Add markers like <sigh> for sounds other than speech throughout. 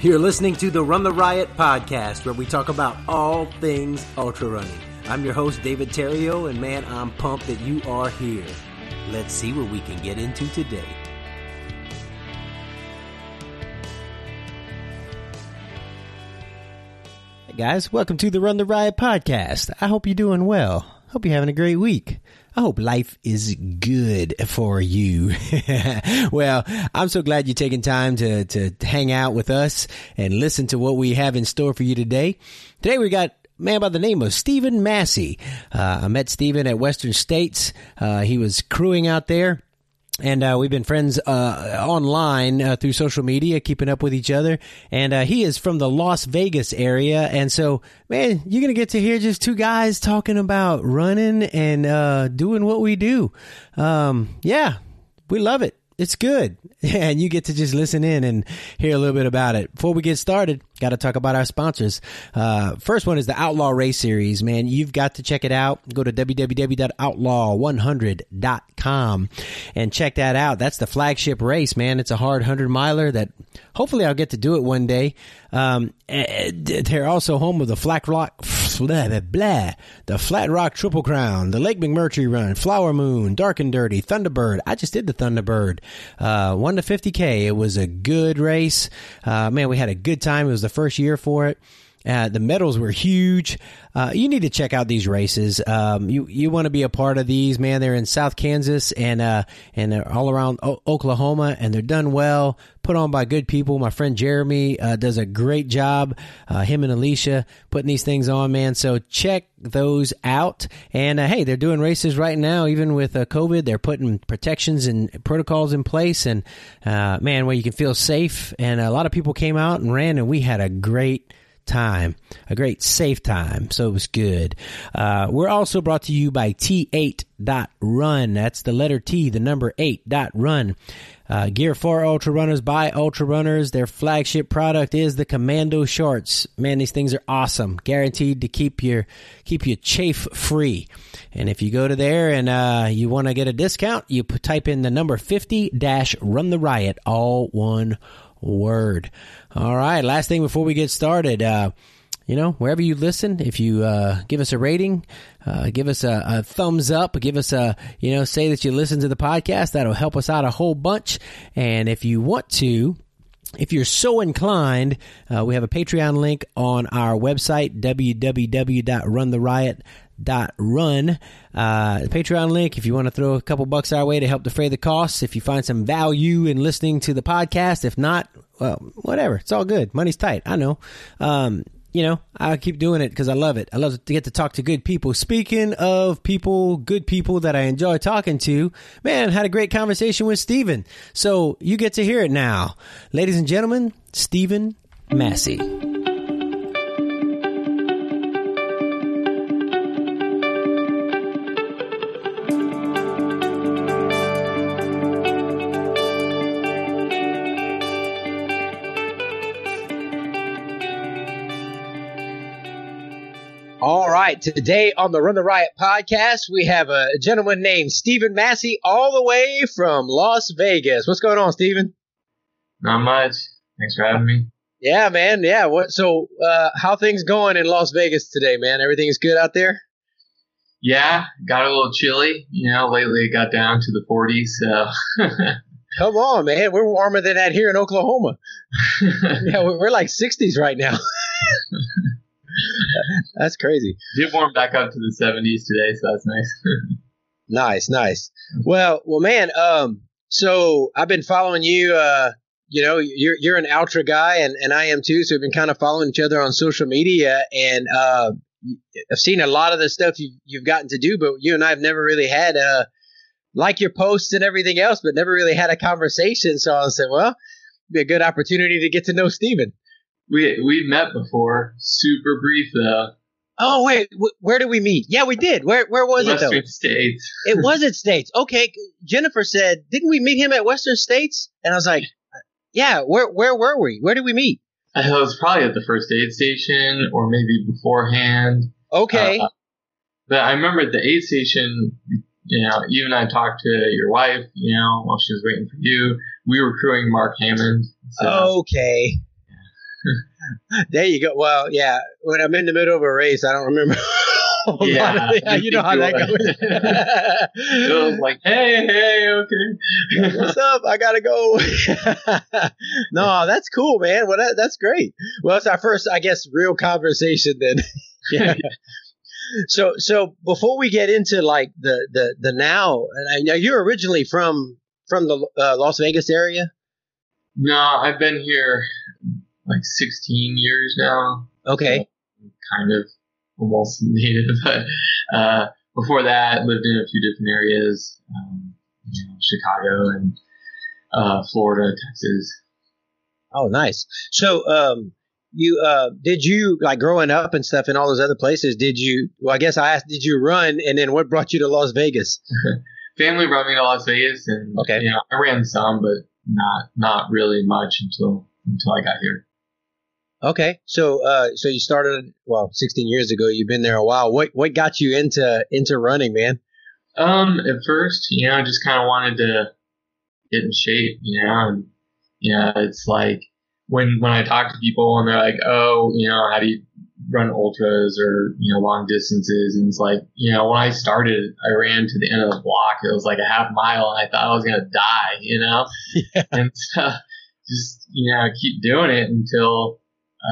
You're listening to the Run the Riot podcast, where we talk about all things ultra running. I'm your host, David Terrio, and man, I'm pumped that you are here. Let's see what we can get into today. Hey guys, welcome to the Run the Riot podcast. I hope you're doing well. Hope you're having a great week. I hope life is good for you. <laughs> well, I'm so glad you're taking time to, to hang out with us and listen to what we have in store for you today. Today we got man by the name of Stephen Massey. Uh, I met Stephen at Western States. Uh, he was crewing out there and uh, we've been friends uh, online uh, through social media, keeping up with each other. And uh, he is from the Las Vegas area, and so man, you're gonna get to hear just two guys talking about running and uh, doing what we do. Um, yeah, we love it. It's good. <laughs> And you get to just listen in and hear a little bit about it. Before we get started, got to talk about our sponsors. Uh, first one is the Outlaw Race Series, man. You've got to check it out. Go to www.outlaw100.com and check that out. That's the flagship race, man. It's a hard 100 miler that hopefully I'll get to do it one day. Um, they're also home of the Flat Rock, blah, blah, blah, the Flat Rock Triple Crown, the Lake McMurtry Run, Flower Moon, Dark and Dirty, Thunderbird. I just did the Thunderbird, uh, one to 50k. It was a good race. Uh, man, we had a good time. It was the first year for it. Uh, the medals were huge. Uh, you need to check out these races. Um, you you want to be a part of these, man. They're in South Kansas and uh, and they're all around o- Oklahoma, and they're done well. Put on by good people. My friend Jeremy uh, does a great job. Uh, him and Alicia putting these things on, man. So check those out. And uh, hey, they're doing races right now, even with COVID. They're putting protections and protocols in place, and man, where you can feel safe. And a lot of people came out and ran, and we had a great time, a great safe time. So it was good. Uh, we're also brought to you by T8.run. That's the letter T, the number 8 dot run. Uh, gear for ultra runners by ultra runners. Their flagship product is the Commando shorts. Man, these things are awesome. Guaranteed to keep your keep you chafe free. And if you go to there and uh, you want to get a discount, you type in the number 50 dash run the riot, all one word. All right. Last thing before we get started, uh, you know, wherever you listen, if you uh, give us a rating, uh, give us a, a, thumbs up, give us a, you know, say that you listen to the podcast. That'll help us out a whole bunch. And if you want to, if you're so inclined, uh, we have a Patreon link on our website, www.runtheriot.com dot run uh, patreon link if you want to throw a couple bucks our way to help defray the costs if you find some value in listening to the podcast if not well whatever it's all good money's tight i know. Um, you know i keep doing it because i love it i love to get to talk to good people. Speaking of people good people that i enjoy talking to man had a great conversation with Stephen. so you get to hear it now. Ladies and gentlemen Stephen massey right, today on the Run the Riot podcast, we have a gentleman named Stephen Massey, all the way from Las Vegas. What's going on, Stephen? Not much. Thanks for having me. Yeah, man. Yeah. What? So, uh, how things going in Las Vegas today, man? Everything is good out there. Yeah, got a little chilly. You know, lately it got down to the 40s. So. <laughs> Come on, man. We're warmer than that here in Oklahoma. <laughs> yeah, we're like 60s right now. <laughs> <laughs> that's crazy. Did warm back up to the 70s today, so that's nice. <laughs> nice, nice. Well, well, man. Um, so I've been following you. Uh, you know, you're you're an ultra guy, and and I am too. So we've been kind of following each other on social media, and uh, I've seen a lot of the stuff you you've gotten to do, but you and I have never really had uh like your posts and everything else, but never really had a conversation. So I said, well, be a good opportunity to get to know Stephen. We we met before, super brief though. Oh wait, where did we meet? Yeah, we did. Where where was Western it though? States. it <laughs> was at States. Okay, Jennifer said, didn't we meet him at Western States? And I was like, yeah. Where where were we? Where did we meet? I it was probably at the first aid station or maybe beforehand. Okay. Uh, but I remember at the aid station, you know, even I talked to your wife, you know, while she was waiting for you. We were crewing Mark Hammond. So. Okay. <laughs> there you go. Well, yeah. When I'm in the middle of a race, I don't remember. <laughs> yeah, yeah, you know how that goes. <laughs> it was like, hey, hey, okay. What's up? I gotta go. no, that's cool, man. Well, that, that's great. Well, it's our first, I guess, real conversation then. yeah. So, so before we get into like the the the now, and I know you're originally from from the uh, Las Vegas area. No, I've been here like 16 years now. Okay. So kind of almost <laughs> native, but uh, before that, lived in a few different areas, um, you know, Chicago and uh, Florida, Texas. Oh, nice. So, um, you uh, did you like growing up and stuff in all those other places? Did you? Well, I guess I asked, did you run, and then what brought you to Las Vegas? <laughs> Family brought me to Las Vegas, and okay, you know, I ran some, but not not really much until until I got here. Okay, so uh, so you started well 16 years ago. You've been there a while. What what got you into into running, man? Um, at first, you know, I just kind of wanted to get in shape, you know, and you know, it's like when when I talk to people and they're like, oh, you know, how do you run ultras or you know long distances? And it's like, you know, when I started, I ran to the end of the block. It was like a half mile, and I thought I was gonna die, you know. <laughs> Yeah. And so just you know, keep doing it until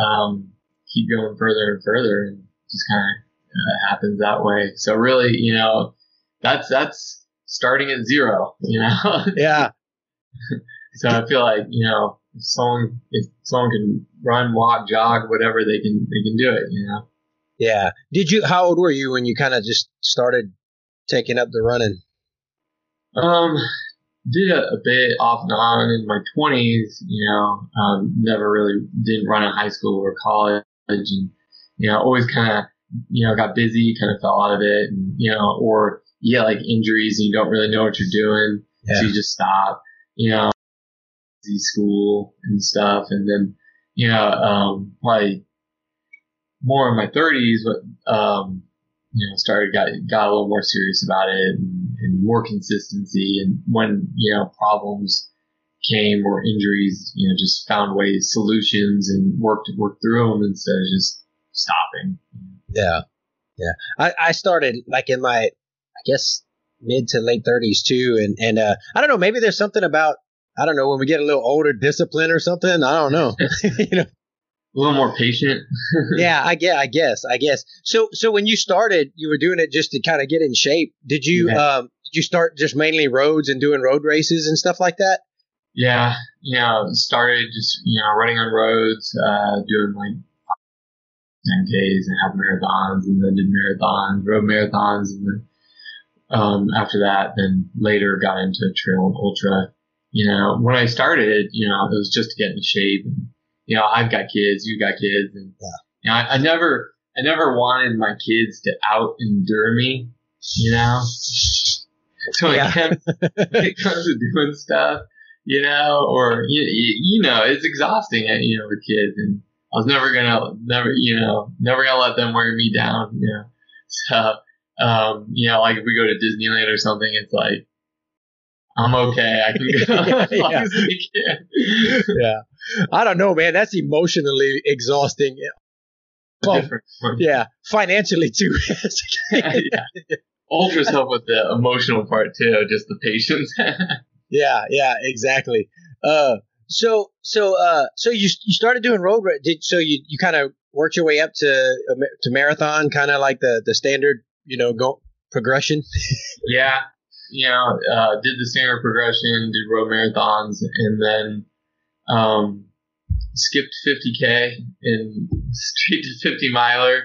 um, keep going further and further, and just kind of uh, happens that way. So really, you know, that's that's starting at zero, you know. <laughs> yeah. so I feel like you know, if someone if someone can run, walk, jog, whatever, they can they can do it, you know. Yeah. Did you? How old were you when you kind of just started taking up the running? Um, did a, a, bit off and on in my 20s, you know, um, never really didn't run in high school or college and, you know, always kind of, you know, got busy, kind of fell out of it and, you know, or you get like injuries and you don't really know what you're doing. Yeah. So you just stop, you know, school and stuff. And then, you know, um, probably more in my 30s, but, um, you know, started got got a little more serious about it and, and, more consistency. And when you know problems came or injuries, you know, just found ways, solutions, and worked worked through them instead of just stopping. Yeah, yeah. I, I started like in my, I guess mid to late thirties too, and and uh, I don't know, maybe there's something about I don't know when we get a little older, discipline or something. I don't know, <laughs> you know a little more patient. <laughs> yeah, I guess. I guess. I guess. So, so when you started, you were doing it just to kind of get in shape. Did you, yeah. um, did you start just mainly roads and doing road races and stuff like that? Yeah, you know, started just you know running on roads, uh, doing like 10ks and half marathons, and then did marathons, road marathons, and then um, after that, then later got into trail and ultra. You know, when I started, you know, it was just to get in shape and you know, I've got kids, you got kids, and yeah. you know, I, I never, I never wanted my kids to out endure me, you know. So yeah. when it comes to doing stuff, you know, or you, you know, it's exhausting, you know, with kids, and I was never gonna, never, you know, never gonna let them wear me down, you know. So, um, you know, like if we go to Disneyland or something, it's like I'm okay. I can go <laughs> <laughs> yeah. as we can. yeah. I don't know, man. That's emotionally exhausting. Well, yeah, financially too. <laughs> yeah. <laughs> Ultras help with the emotional part too, just the patience. <laughs> yeah, yeah, exactly. Uh, so, so, uh, so you you started doing road. Did so you you kind of worked your way up to to marathon, kind of like the the standard, you know, go progression. yeah, you know, uh, did the standard progression, did road marathons, and then um, skipped 50k in straight to 50 miler.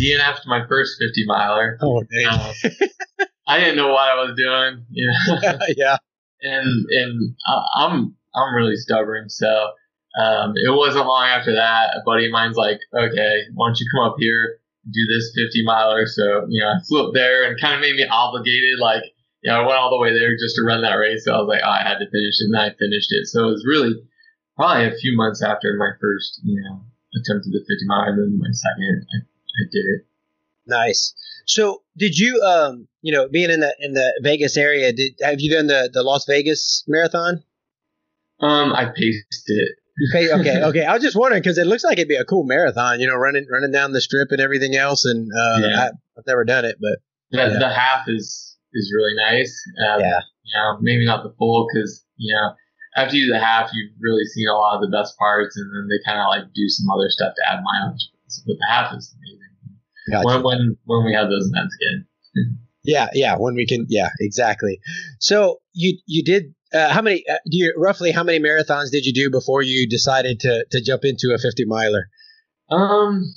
DNF'd my first 50 miler. Oh. Um, I didn't know what I was doing. You know? <laughs> yeah. And and I'm I'm really stubborn, so um, it wasn't long after that. A buddy of mine's like, okay, why don't you come up here, do this 50 miler? So you know, I flew up there and kind of made me obligated, like you know, I went all the way there just to run that race. So I was like, oh, I had to finish it, and I finished it. So it was really probably a few months after my first, you know, attempt at the 50 mile, and then my second, I, I did it. Nice. So, did you, um, you know, being in the in the Vegas area, did have you done the the Las Vegas marathon? Um, I paced it. You pay okay, <laughs> okay. I was just wondering because it looks like it'd be a cool marathon, you know, running running down the strip and everything else. And uh, Yeah. I, I've never done it, but The, Yeah. the half is is really nice. Um, yeah, You know, maybe not the full because you know after you do the half, you've really seen a lot of the best parts, and then they kind of like do some other stuff to add mileage. But the half is amazing. Gotcha. When when when we have those events again. <laughs> yeah, yeah. When we can, yeah, exactly. So you you did uh, how many? Uh, do you roughly how many marathons did you do before you decided to to jump into a fifty miler? Um,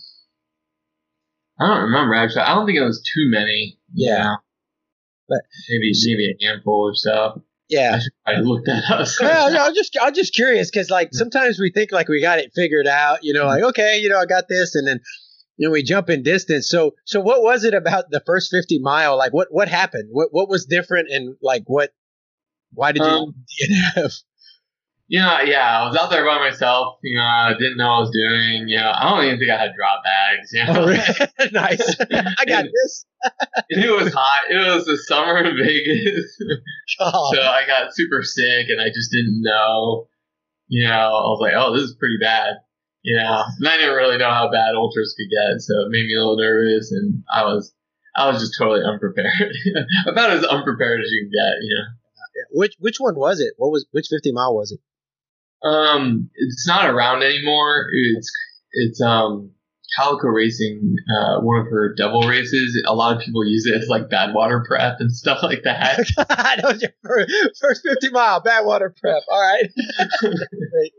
I don't remember actually. I don't think it was too many. Yeah. know. But- maybe maybe a handful or so. Yeah, I should probably look that up. <laughs> well, no, I'm just I'm just curious because like sometimes we think like we got it figured out, you know, like okay, you know, I got this, and then you know we jump in distance. So so what was it about the first 50 mile? Like what what happened? What what was different and like what? Why did you Um, <laughs> DNF? You know, yeah, I was out there by myself. You know, I didn't know what I was doing. You know, I don't even think I had drop bags. You know, Oh, really? <laughs> <laughs> nice. <laughs> I got this. And it was hot. It was the summer in Vegas, Oh, so I got super sick, and I just didn't know. You know, I was like, "Oh, this is pretty bad." You know, and I didn't really know how bad ultras could get, so it made me a little nervous, and I was, I was just totally unprepared. About as unprepared as you can get. You know. which which one was it? What was which 50 mile was it? Um, it's not around anymore. It's it's um Calico Racing, uh, one of her devil races. A lot of people use it as like Badwater prep and stuff like that. <laughs> that was your first, 50 mile Badwater prep. All right. <laughs>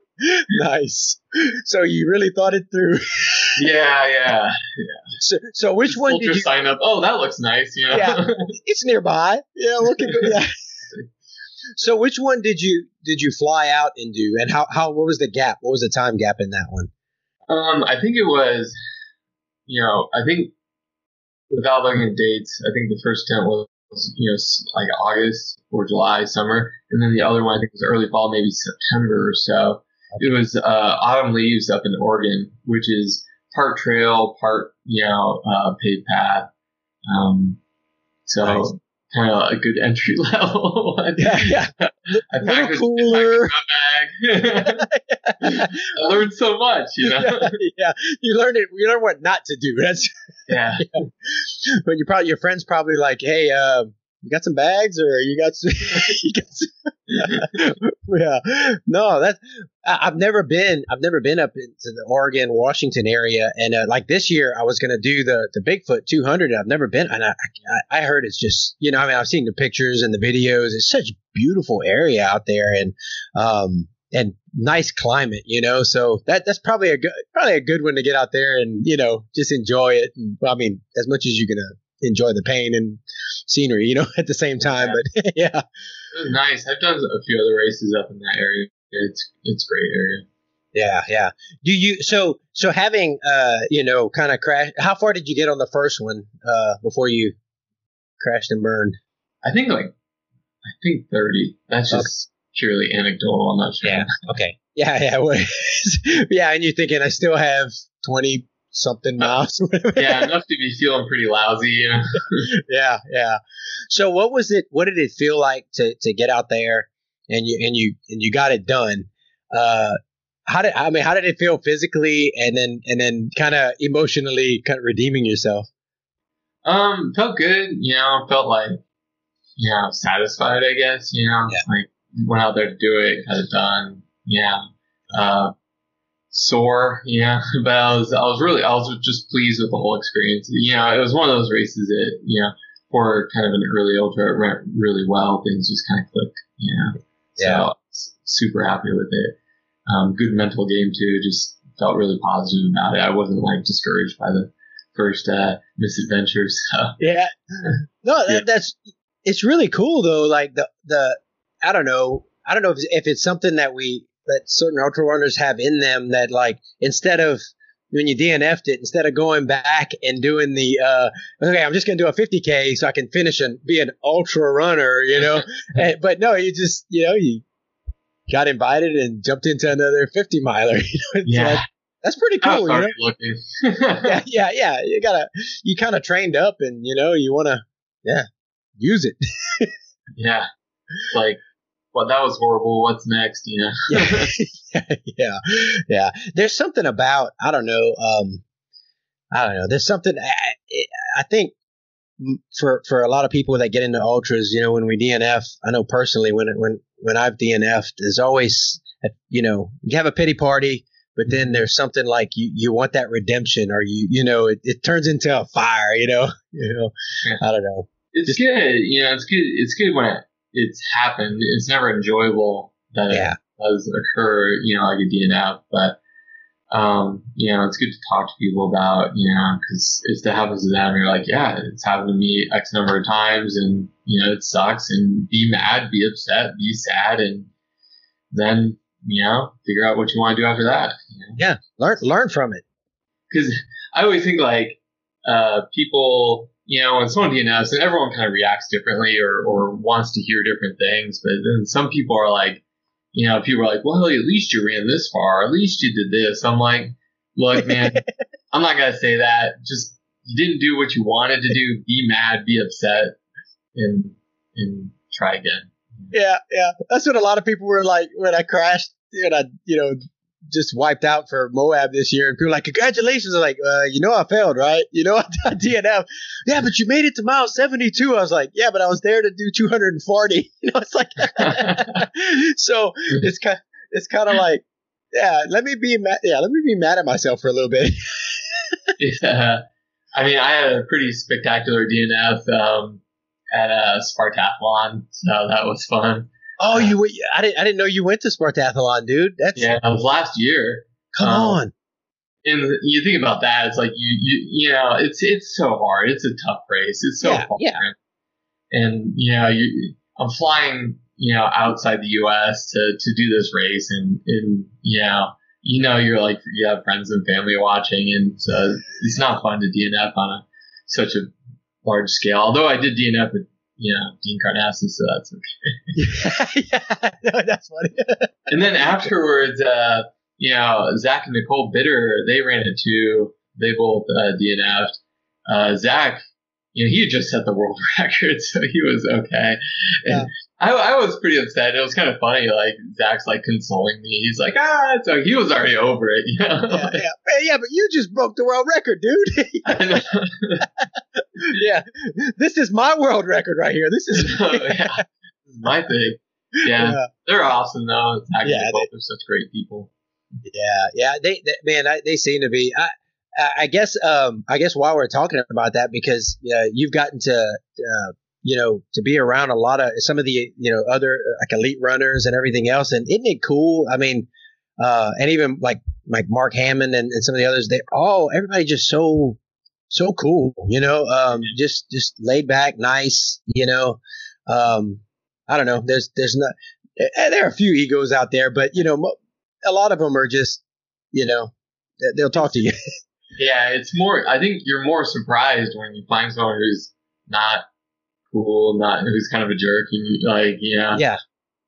Nice. So you really thought it through. yeah, yeah. So, so which one Ultra did you? sign up? Oh, that looks nice. You know. Yeah. It's nearby. Yeah, look at <laughs> yeah. So which one did you did you fly out and do, and how how what was the gap? What was the time gap in that one? um, I think it was, you know, I think without looking at dates, I think the first tent was you know like August or July, summer, and then the other one I think was early fall, maybe September or so. It was uh, autumn leaves up in Oregon, which is part trail, part you know uh, paved path. Um, so Nice. Of a good entry <laughs> level. one. Yeah, yeah. <laughs> I little packed a- cooler. <laughs> bag. I learned so much, you know. yeah, yeah. You learned it. You learn what not to do. That's Yeah. but you probably your friends probably like, hey, uh, you got some bags or you got some, you got some <laughs> yeah. No, that I, I've never been. I've never been up into the Oregon, Washington area, and uh, like this year, I was going to do the the Bigfoot 200. I've never been, and I, I I heard it's just you know, I mean, I've seen the pictures and the videos. It's such a beautiful area out there, and um and nice climate, you know. So that that's probably a good probably a good one to get out there and you know just enjoy it. And well, I mean, as much as you're gonna enjoy the pain and scenery, you know, <laughs> at the same time. But <laughs> yeah, It was nice. I've done a few other races up in that area. It's it's a great area. yeah, yeah. Do you so so having uh you know kind of crash? How far did you get on the first one uh before you crashed and burned? I think like I think thirty. That's just purely anecdotal. I'm not sure. Yeah. Okay. Yeah, yeah, <laughs> yeah. And you're thinking I still have twenty something miles. yeah, enough to be feeling pretty lousy, you know. <laughs> yeah, yeah. So what was it? What did it feel like to to get out there and you and you and you got it done? Uh, how did I mean? How did it feel physically and then and then kind of emotionally, kind of redeeming yourself? Um, felt good, you know, felt like you know, satisfied I guess, you know. Yeah. Like went out there to do it, got it done. Yeah. Uh sore, yeah. <laughs> But I was I was really I was just pleased with the whole experience. You know, it was one of those races that, you know, for kind of an early ultra it went really well. Things just kind of clicked, you know. So Yeah. I was super happy with it. Um, good mental game too. Just felt really positive about it. I wasn't like discouraged by the first uh, misadventures. <laughs> So Yeah. No, that, that's it's really cool though. Like the the I don't know. I don't know if it's, if it's something that we that certain ultra runners have in them that like instead of when you DNF'd it, instead of going back and doing the uh, okay, I'm just gonna do a 50k so I can finish and be an ultra runner, you know. <laughs> and, but no, you just you know you got invited and jumped into another 50 miler. <laughs> You know, yeah, like, that's pretty cool. You know? <laughs> yeah, yeah, yeah. You gotta, you kind of trained up, and you know, you want to, yeah, use it. yeah, like well, that was horrible. What's next? You know? yeah, <laughs> <laughs> yeah, yeah. There's something about I don't know. Um, I don't know. There's something I, I think for for a lot of people that get into ultras, you know, when we DNF, I know personally when when when I've DNF'd, there's always you know you have a pity party, but then there's something like you you want that redemption, or you you know it, it turns into a fire, you know, <laughs> you know, yeah. I don't know. It's Just, good, you know, it's good. It's good when it, it's happened. It's never enjoyable that yeah. it does occur, you know, like a DNF, but um, you know, it's good to talk to people about, you know, because if that happens to them, you're like, yeah, it's happened to me X number of times and, you know, it sucks and be mad, be upset, be sad, and then, you know, figure out what you want to do after that. You know? Yeah. Learn, learn from it. Because I always think like, uh, people, you know, when someone DNFs, and everyone kind of reacts differently or, or wants to hear different things, but then some people are like, you know, people are like, well, at least you ran this far. At least you did this. I'm like, look, man, <laughs> I'm not going to say that. Just, you didn't do what you wanted to do. Be mad, be upset, and, and try again. Yeah, yeah. That's what a lot of people were like when I crashed and I, you know, just wiped out for Moab this year, and people like, "Congratulations!" I'm like, uh, "You know, I failed, right? You know, <laughs> I DNF. <laughs> Yeah, but you made it to mile 72." I was like, "Yeah, but I was there to do 240." <laughs> You know, it's like, so it's kind, it's kind of like, yeah, let me be mad. Yeah, let me be mad at myself for a little bit. yeah, I mean, I had a pretty spectacular DNF um, at a Spartathlon, so that was fun. Oh, you I didn't I didn't know you went to Spartathlon, dude. That's yeah, that was last year. Come um, on. And you think about that, it's like you you you know, it's it's so hard. It's a tough race. It's so yeah, hard. Yeah. And you know, you I'm flying, you know, outside the US to to do this race and and you know, you know you're like you have friends and family watching and uh, it's not fun to DNF on a such a large scale. Although I did DNF with know, Dean Karnazes, so that's okay. <laughs> yeah, <laughs> no, that's funny. <laughs> and then afterwards, uh, you know, Zach and Nicole Bitter, they ran it too. They both uh, DNF'd. Uh, Zach, you know, he had just set the world <laughs> record, so he was okay. And yeah. I, I was pretty upset. It was kind of funny. Like Zach's like consoling me. He's like, ah, so he was already over it. You know? yeah, <laughs> yeah. yeah, but you just broke the world record, dude. <laughs> yeah, this is my world record right here. This is oh, yeah. my thing. Yeah. yeah. they're awesome though. Zach yeah, they, are such great people. Yeah, yeah. They, they man, I, they seem to be. I, I guess, um, I guess while we're talking about that, because uh, you've gotten to. Uh, you know, to be around a lot of some of the, you know, other like elite runners and everything else. And isn't it cool? I mean, uh, and even like, like Mark Hammond and, and some of the others, they all, everybody just so, so cool, you know, um, just, just laid back, nice, you know, um, I don't know. There's, there's not, eh, there are a few egos out there, but you know, a lot of them are just, you know, they'll talk to you. <laughs> yeah. It's more, I think you're more surprised when you find someone who's not cool, not who's kind of a jerk. And you like, yeah, yeah,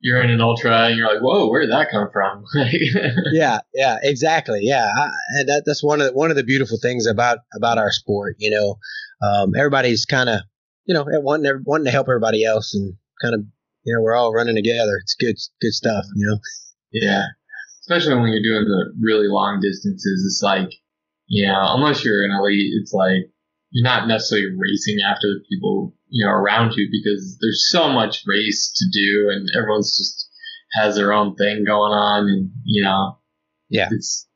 you're in an ultra, and you're like, whoa, where did that come from? <laughs> <laughs> yeah, yeah, exactly. Yeah, I, and that, that's one of the, one of the beautiful things about about our sport. You know, um, everybody's kind of you know wanting wanting to help everybody else, and kind of you know we're all running together. It's good good stuff. You know. Yeah, especially when you're doing the really long distances. It's like, yeah, unless you're an elite, it's like you're not necessarily racing after the people you know around you because there's so much race to do and everyone's just has their own thing going on and you know yeah. it's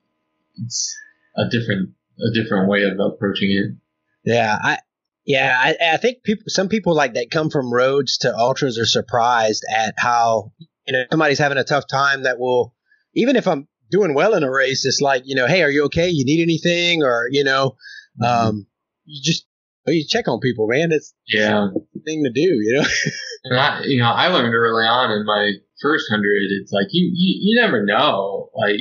it's a different a different way of approaching it. Yeah i yeah i, I think people some people like that come from roads to ultras are surprised at how you know somebody's having a tough time that will even if i'm doing well in a race it's like you know hey are you okay you need anything or you know mm-hmm. um you just you check on people, man. It's yeah thing to do, you know. <laughs> and I, you know, I learned early on in my first hundred. It's like you, you, you never know, like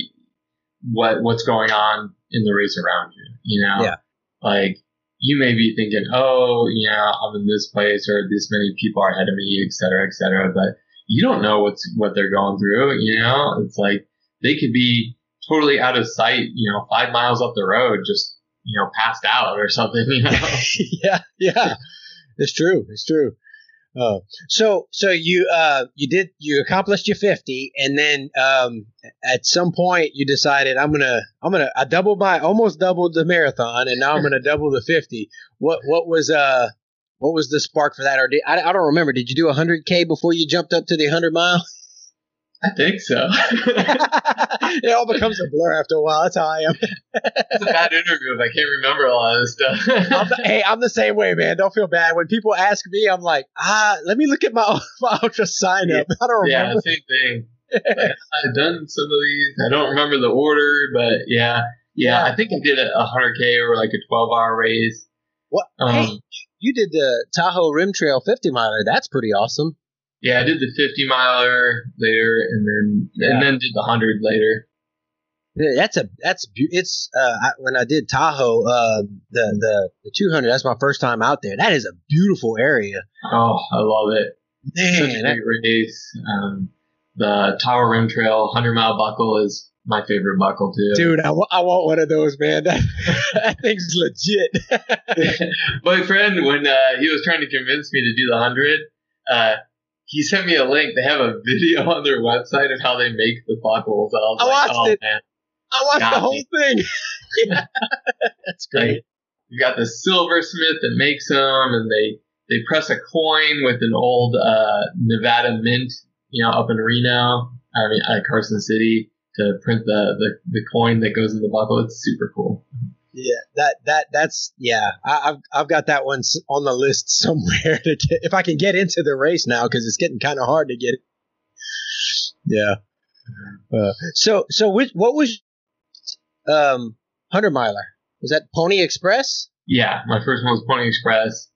what what's going on in the race around you. You know, yeah. Like you may be thinking, oh, yeah, I'm in this place, or this many people are ahead of me, et cetera, et cetera. But you don't know what's what they're going through. You know, it's like they could be totally out of sight. You know, five miles up the road, just you know, passed out or something, you know? <laughs> yeah, yeah. It's true. It's true. Oh, so so you uh you did you accomplished your fifty, and then um at some point you decided I'm gonna I'm gonna I doubled my almost doubled the marathon, and now I'm gonna <laughs> double the fifty. What what was uh what was the spark for that? Or did, I I don't remember. Did you do hundred k before you jumped up to the hundred mile? I think so. <laughs> it all becomes a blur after a while. That's how I am. it's a bad interview if I can't remember a lot of this stuff. I'm the, hey, I'm the same way, man. Don't feel bad. When people ask me, I'm like, ah, let me look at my, <laughs> my ultra sign up. I don't remember. Yeah, same thing. I've done some of these. I don't remember the order, but yeah, yeah. I think I did a 100k or like a 12 hour race. What? Um, hey, you did the Tahoe Rim Trail 50 miler. That's pretty awesome. Yeah, I did the 50 miler later, and then yeah. and then did the hundred later. That's a that's it's uh, I, when I did Tahoe uh, the the the 200. That's my first time out there. That is a beautiful area. Oh, I love it. Man, Such a great race. Um, the Tahoe Rim Trail 100 mile buckle is my favorite buckle too. Dude, I, w- I want one of those, man. <laughs> That, that thing's legit. <laughs> <laughs> my friend, when uh, he was trying to convince me to do the hundred, uh, he sent me a link. They have a video <laughs> on their website of how they make the buckles. I, I like, watched oh, it. Man, I watched the whole thing. <laughs> yeah. That's great. You got the silversmith that makes them, and they they press a coin with an old uh, Nevada mint, you know, up in Reno, I mean, at Carson City, to print the, the the coin that goes in the buckle. It's super cool. Yeah, that that that's yeah. I, have I've got that one on the list <laughs> somewhere to get if I can get into the race now because it's getting kind of hard to get. It. Yeah. Uh, so so which what was um hundred miler was that Pony Express? Yeah, my first one was Pony Express.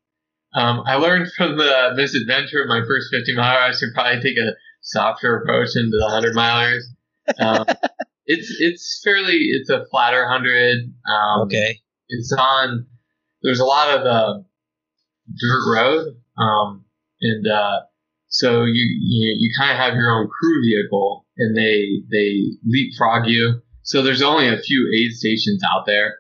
Um, I learned from the misadventure of my first 50 miler I should probably take a softer approach into the 100 milers. <laughs> Um, it's it's fairly it's a flatter hundred. Um, okay. It's on. There's a lot of uh, dirt road, um, and uh, so you you, you kind of have your own crew vehicle, and they they leapfrog you. So there's only a few aid stations out there,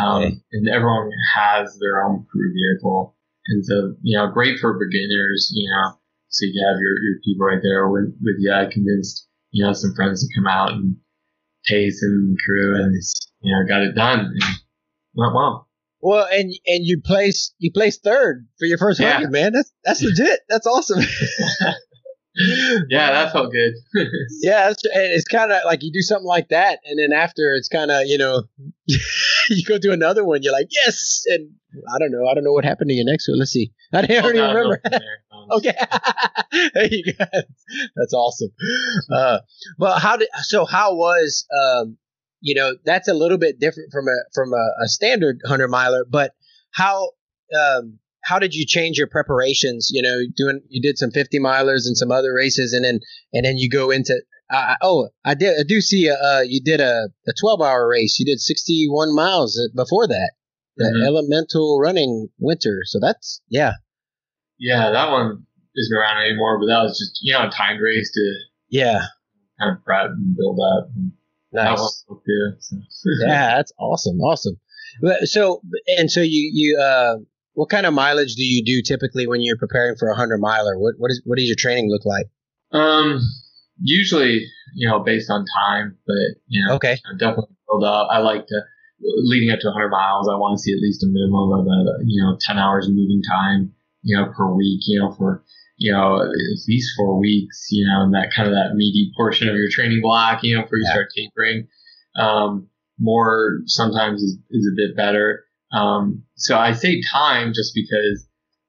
um, okay. and everyone has their own crew vehicle, and so you know, great for beginners. You know, so you have your, your people right there with, with you. I convinced you know some friends to come out and pace and crew, and you know got it done. Went well. Well, and and you placed you placed third for your first yeah. hundred, man. That's that's legit. That's awesome. <laughs> yeah, that felt good. <laughs> yeah, it's, it's kind of like you do something like that, and then after it's kind of you know <laughs> you go do another one. You're like yes, and I don't know. I don't know what happened to you next one. Let's see. <laughs> I don't oh, even remember. <laughs> okay, <laughs> there you go. That's awesome. Uh, well, how did so? How was um, you know that's a little bit different from a from a, a standard hundred miler, but how um, how did you change your preparations? You know, doing you did some 50 milers and some other races, and then and then you go into uh, oh, I did I do see uh, you did a, a 12 hour race. You did 61 miles before that. The mm-hmm. elemental running winter. So that's yeah. Yeah, that one isn't around anymore, but that was just you know a timed race to yeah kind of prep and build up. And nice. Too, so. <laughs> yeah, that's awesome, awesome. So and so you you uh what kind of mileage do you do typically when you're preparing for a hundred miler? What what is what does your training look like? Um, usually you know based on time, but you know okay, definitely build up. I like to leading up to 100 miles. I want to see at least a minimum of a you know 10 hours moving time you know per week. You know for you know at least four weeks. You know and that kind of that meaty portion of your training block. You know before you yeah. start tapering. Um, more sometimes is, is a bit better. Um, so I say time just because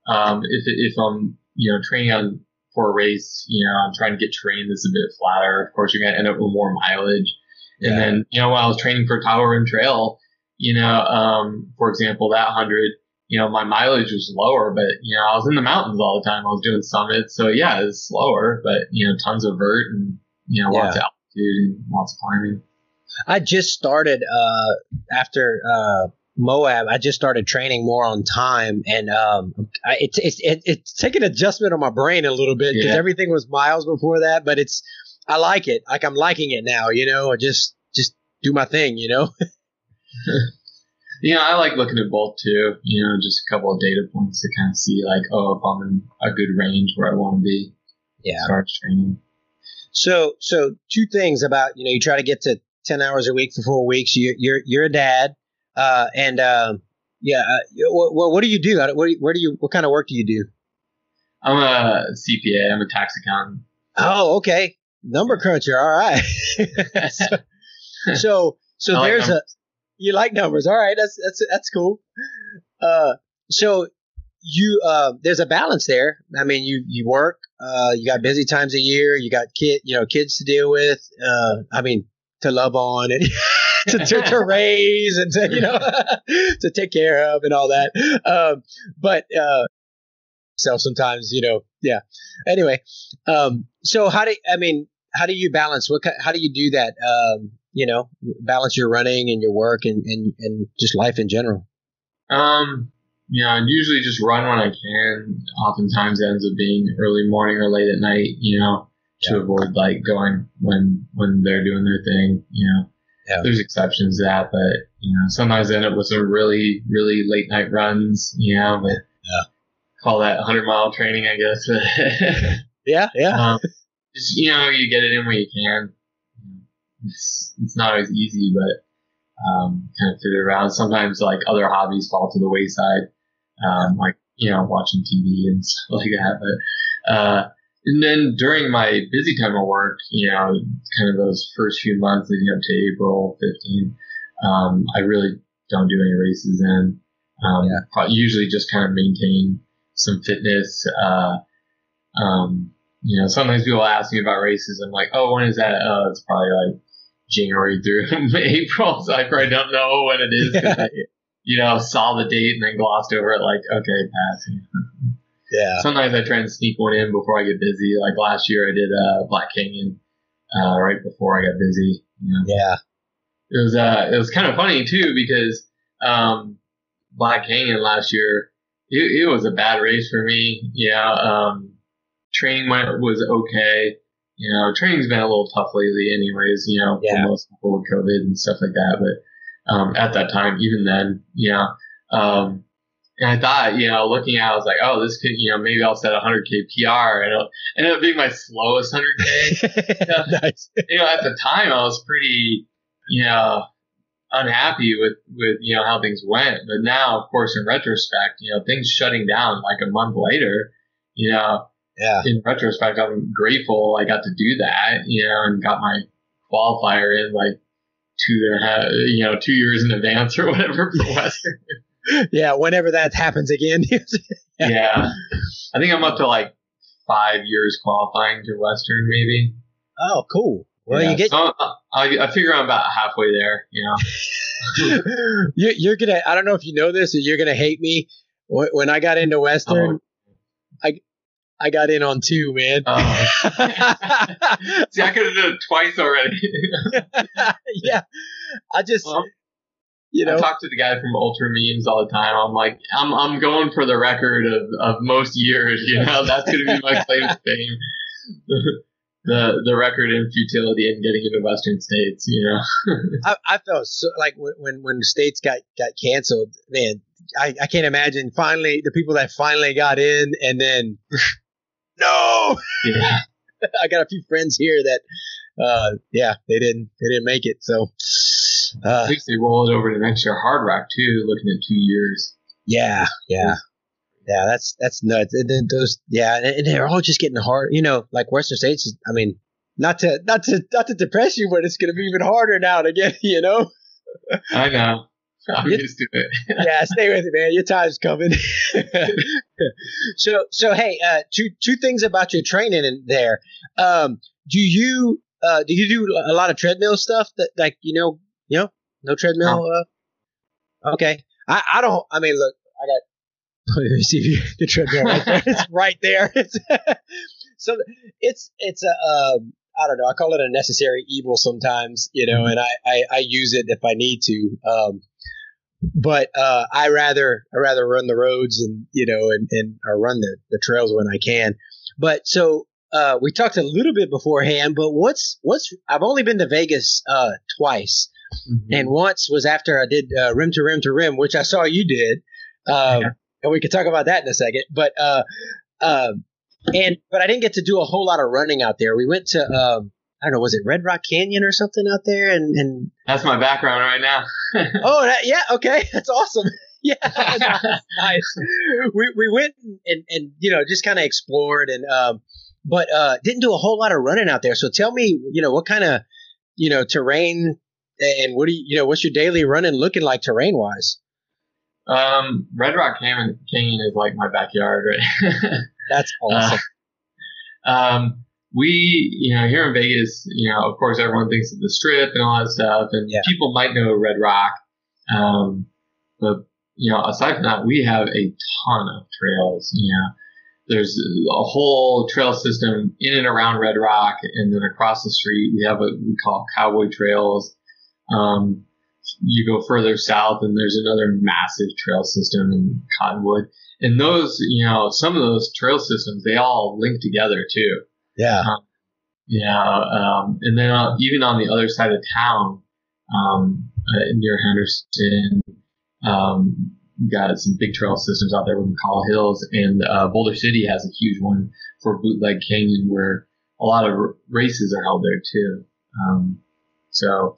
um, if if I'm you know training on for a race, you know I'm trying to get trained that's a bit flatter. Of course, you're gonna end up with more mileage. And then you know while I was training for Tahoe Rim Trail, you know, um, for example, that hundred, you know, my mileage was lower, but you know I was in the mountains all the time. I was doing summits, so yeah, it's slower, but you know tons of vert and you know lots yeah. of altitude and lots of climbing. I just started uh, after uh, Moab, I just started training more on time, and um, it's it's it, it's taken adjustment on my brain a little bit because yeah. everything was miles before that. But it's I like it, like I'm liking it now. You know, I just just do my thing. You know. <laughs> <laughs> you know, I like looking at both too. You know, just a couple of data points to kind of see like, oh, if I'm in a good range where I want to be. Yeah. As far as training. So, so two things about you know you try to get to ten hours a week for four weeks. You, you're you're a dad, uh, and um, yeah. Uh, what, what do you do? What, where do you? What kind of work do you do? I'm a CPA. I'm a tax accountant. Oh, okay. Number cruncher. All right. <laughs> <laughs> so, so, so there's a. You like numbers. All right. That's that's that's cool. Uh, so you uh, there's a balance there. I mean, you you work. Uh, you got busy times a year. You got kid, you know, kids to deal with. Uh, I mean, to love on and <laughs> to, to, to raise and to you know <laughs> to take care of and all that. Um, but uh, so sometimes you know, yeah. Anyway, um, so how do I mean? How do you balance? What how do you do that? Um, you know, balance your running and your work and and, and just life in general. Um, you know, I usually just run when I can. Oftentimes it ends up being early morning or late at night, you know, to avoid like going when when they're doing their thing, you know. Yeah. There's exceptions to that, but you know, sometimes I end up with some really, really late night runs, you know, but Yeah. call that hundred mile training, I guess. <laughs> Yeah, yeah, um, just you know, you get it in when you can. It's it's not always easy, but um, kind of fit it around. Sometimes like other hobbies fall to the wayside, um, like you know watching TV and <laughs> stuff like that. But uh, and then during my busy time of work, you know, kind of those first few months leading up to April 15, um, I really don't do any races then. Um, Yeah. usually just kind of maintain some fitness. Uh, um, you know, sometimes people ask me about races. I'm like, oh, when is that? Oh, it's probably like January through <laughs> April. So I probably don't know when it is. 'cause I, <laughs> you know, saw the date and then glossed over it like, okay, pass. yeah. Sometimes I try and sneak one in before I get busy. Like last year I did uh, Black Canyon uh, right before I got busy. You know? Yeah. It was uh, it was kind of funny too because um, Black Canyon last year it, it was a bad race for me. Yeah, um, training went, was okay. You know, training's been a little tough lately, anyways. You know, Yeah. for most people with COVID and stuff like that. But um, at that time, even then, you know, um, and I thought, you know, looking at, it, I was like, oh, this could, you know, maybe I'll set a 100k PR, and it'll ended up being my slowest 100k <laughs> nice. you know, at the time I was pretty, you know, unhappy with, with, you know, how things went. But now, of course, in retrospect, you know, things shutting down like a month later, you know, Yeah. in retrospect, I'm grateful I got to do that, you know, and got my qualifier in like two and a half, you know, two years in advance or whatever for Western. <laughs> Yeah. Whenever that happens again. Yeah. <laughs> yeah. I think I'm up to like five years qualifying to Western maybe. oh, cool. Well, Yeah. you get So I, I, figure I'm about halfway there, you know. <laughs> you, you're gonna. I don't know if you know this, or you're gonna hate me. When I got into Western, I I got in on two, man. Oh. <laughs> See, I could have done it twice already. <laughs> yeah, I just Well, you I know talk to the guy from Ultra Memes all the time. I'm like, I'm I'm going for the record of, of most years. You know, that's going to be my claim to fame. <laughs> the the record in futility and getting into Western states. You know. I, I felt so like when when when the states got got canceled, man. I, I can't imagine finally the people that finally got in and then no <laughs> yeah. <laughs> I got a few friends here that uh yeah they didn't they didn't make it so uh At least they roll it over to next year Hardrock too. Looking at two years. yeah yeah yeah that's that's nuts and then those yeah and, and they're all just getting hard you know like Western states is, I mean not to not to not to depress you but it's gonna be even harder now to get <laughs> you know I know. I'm You- used to it. <laughs> yeah, stay with it, man. Your time's coming. <laughs> <laughs> so, so hey, uh, two two things about your training in there. Um, do you uh, do you do a lot of treadmill stuff? That like you know, you know, no treadmill. Uh, okay, I I don't. I mean, look, I got. Let me see the treadmill right there. It's right there. It's so it's it's a um, I don't know. I call it a necessary evil sometimes, you know, and I, I, I use it if I need to. Um, but uh, I rather I rather run the roads and you know and, and or run the, the trails when I can. But so uh, we talked a little bit beforehand. But what's what's I've only been to Vegas uh, twice. mm-hmm. and once was after I did uh, rim to rim to rim, which I saw you did, um, yeah. and we could talk about that in a second. But uh, um, and but I didn't get to do a whole lot of running out there. We went to um, I don't know, was it Red Rock Canyon or something out there? And, and that's my background right now. <laughs> oh, that, yeah, okay, <laughs> that's awesome. <laughs> yeah, nice. We we went and and you know just kind of explored and um, but uh, didn't do a whole lot of running out there. So tell me, you know, what kind of you know terrain and what do you you know what's your daily running looking like terrain wise? Um, Red Rock Canyon, Canyon is like my backyard, right? That's awesome. Uh, um, we, you know, here in Vegas, you know, of course, everyone thinks of the Strip and all that stuff, and yeah. people might know Red Rock, um, but you know, aside from that, we have a ton of trails. You know, there's a whole trail system in and around Red Rock, and then across the street we have what we call cowboy trails. Um, you go further south, and there's another massive trail system in Cottonwood, and those, you know, some of those trail systems they all link together too. Yeah. Um, yeah. Um, and then uh, even on the other side of town, um, uh, near Henderson, um, got some big trail systems out there with McCullough Hills, and uh, Boulder City has a huge one for Bootleg Canyon where a lot of r- races are held there too. Um, so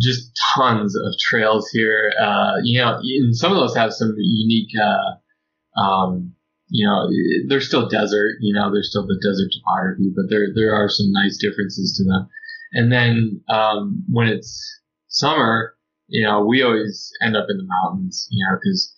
just tons of trails here. Uh, you know, and some of those have some unique, uh, um, you know, they're still desert. You know, they're still the desert topography, but there there are some nice differences to them. And then um, when it's summer, you know, we always end up in the mountains, you know, because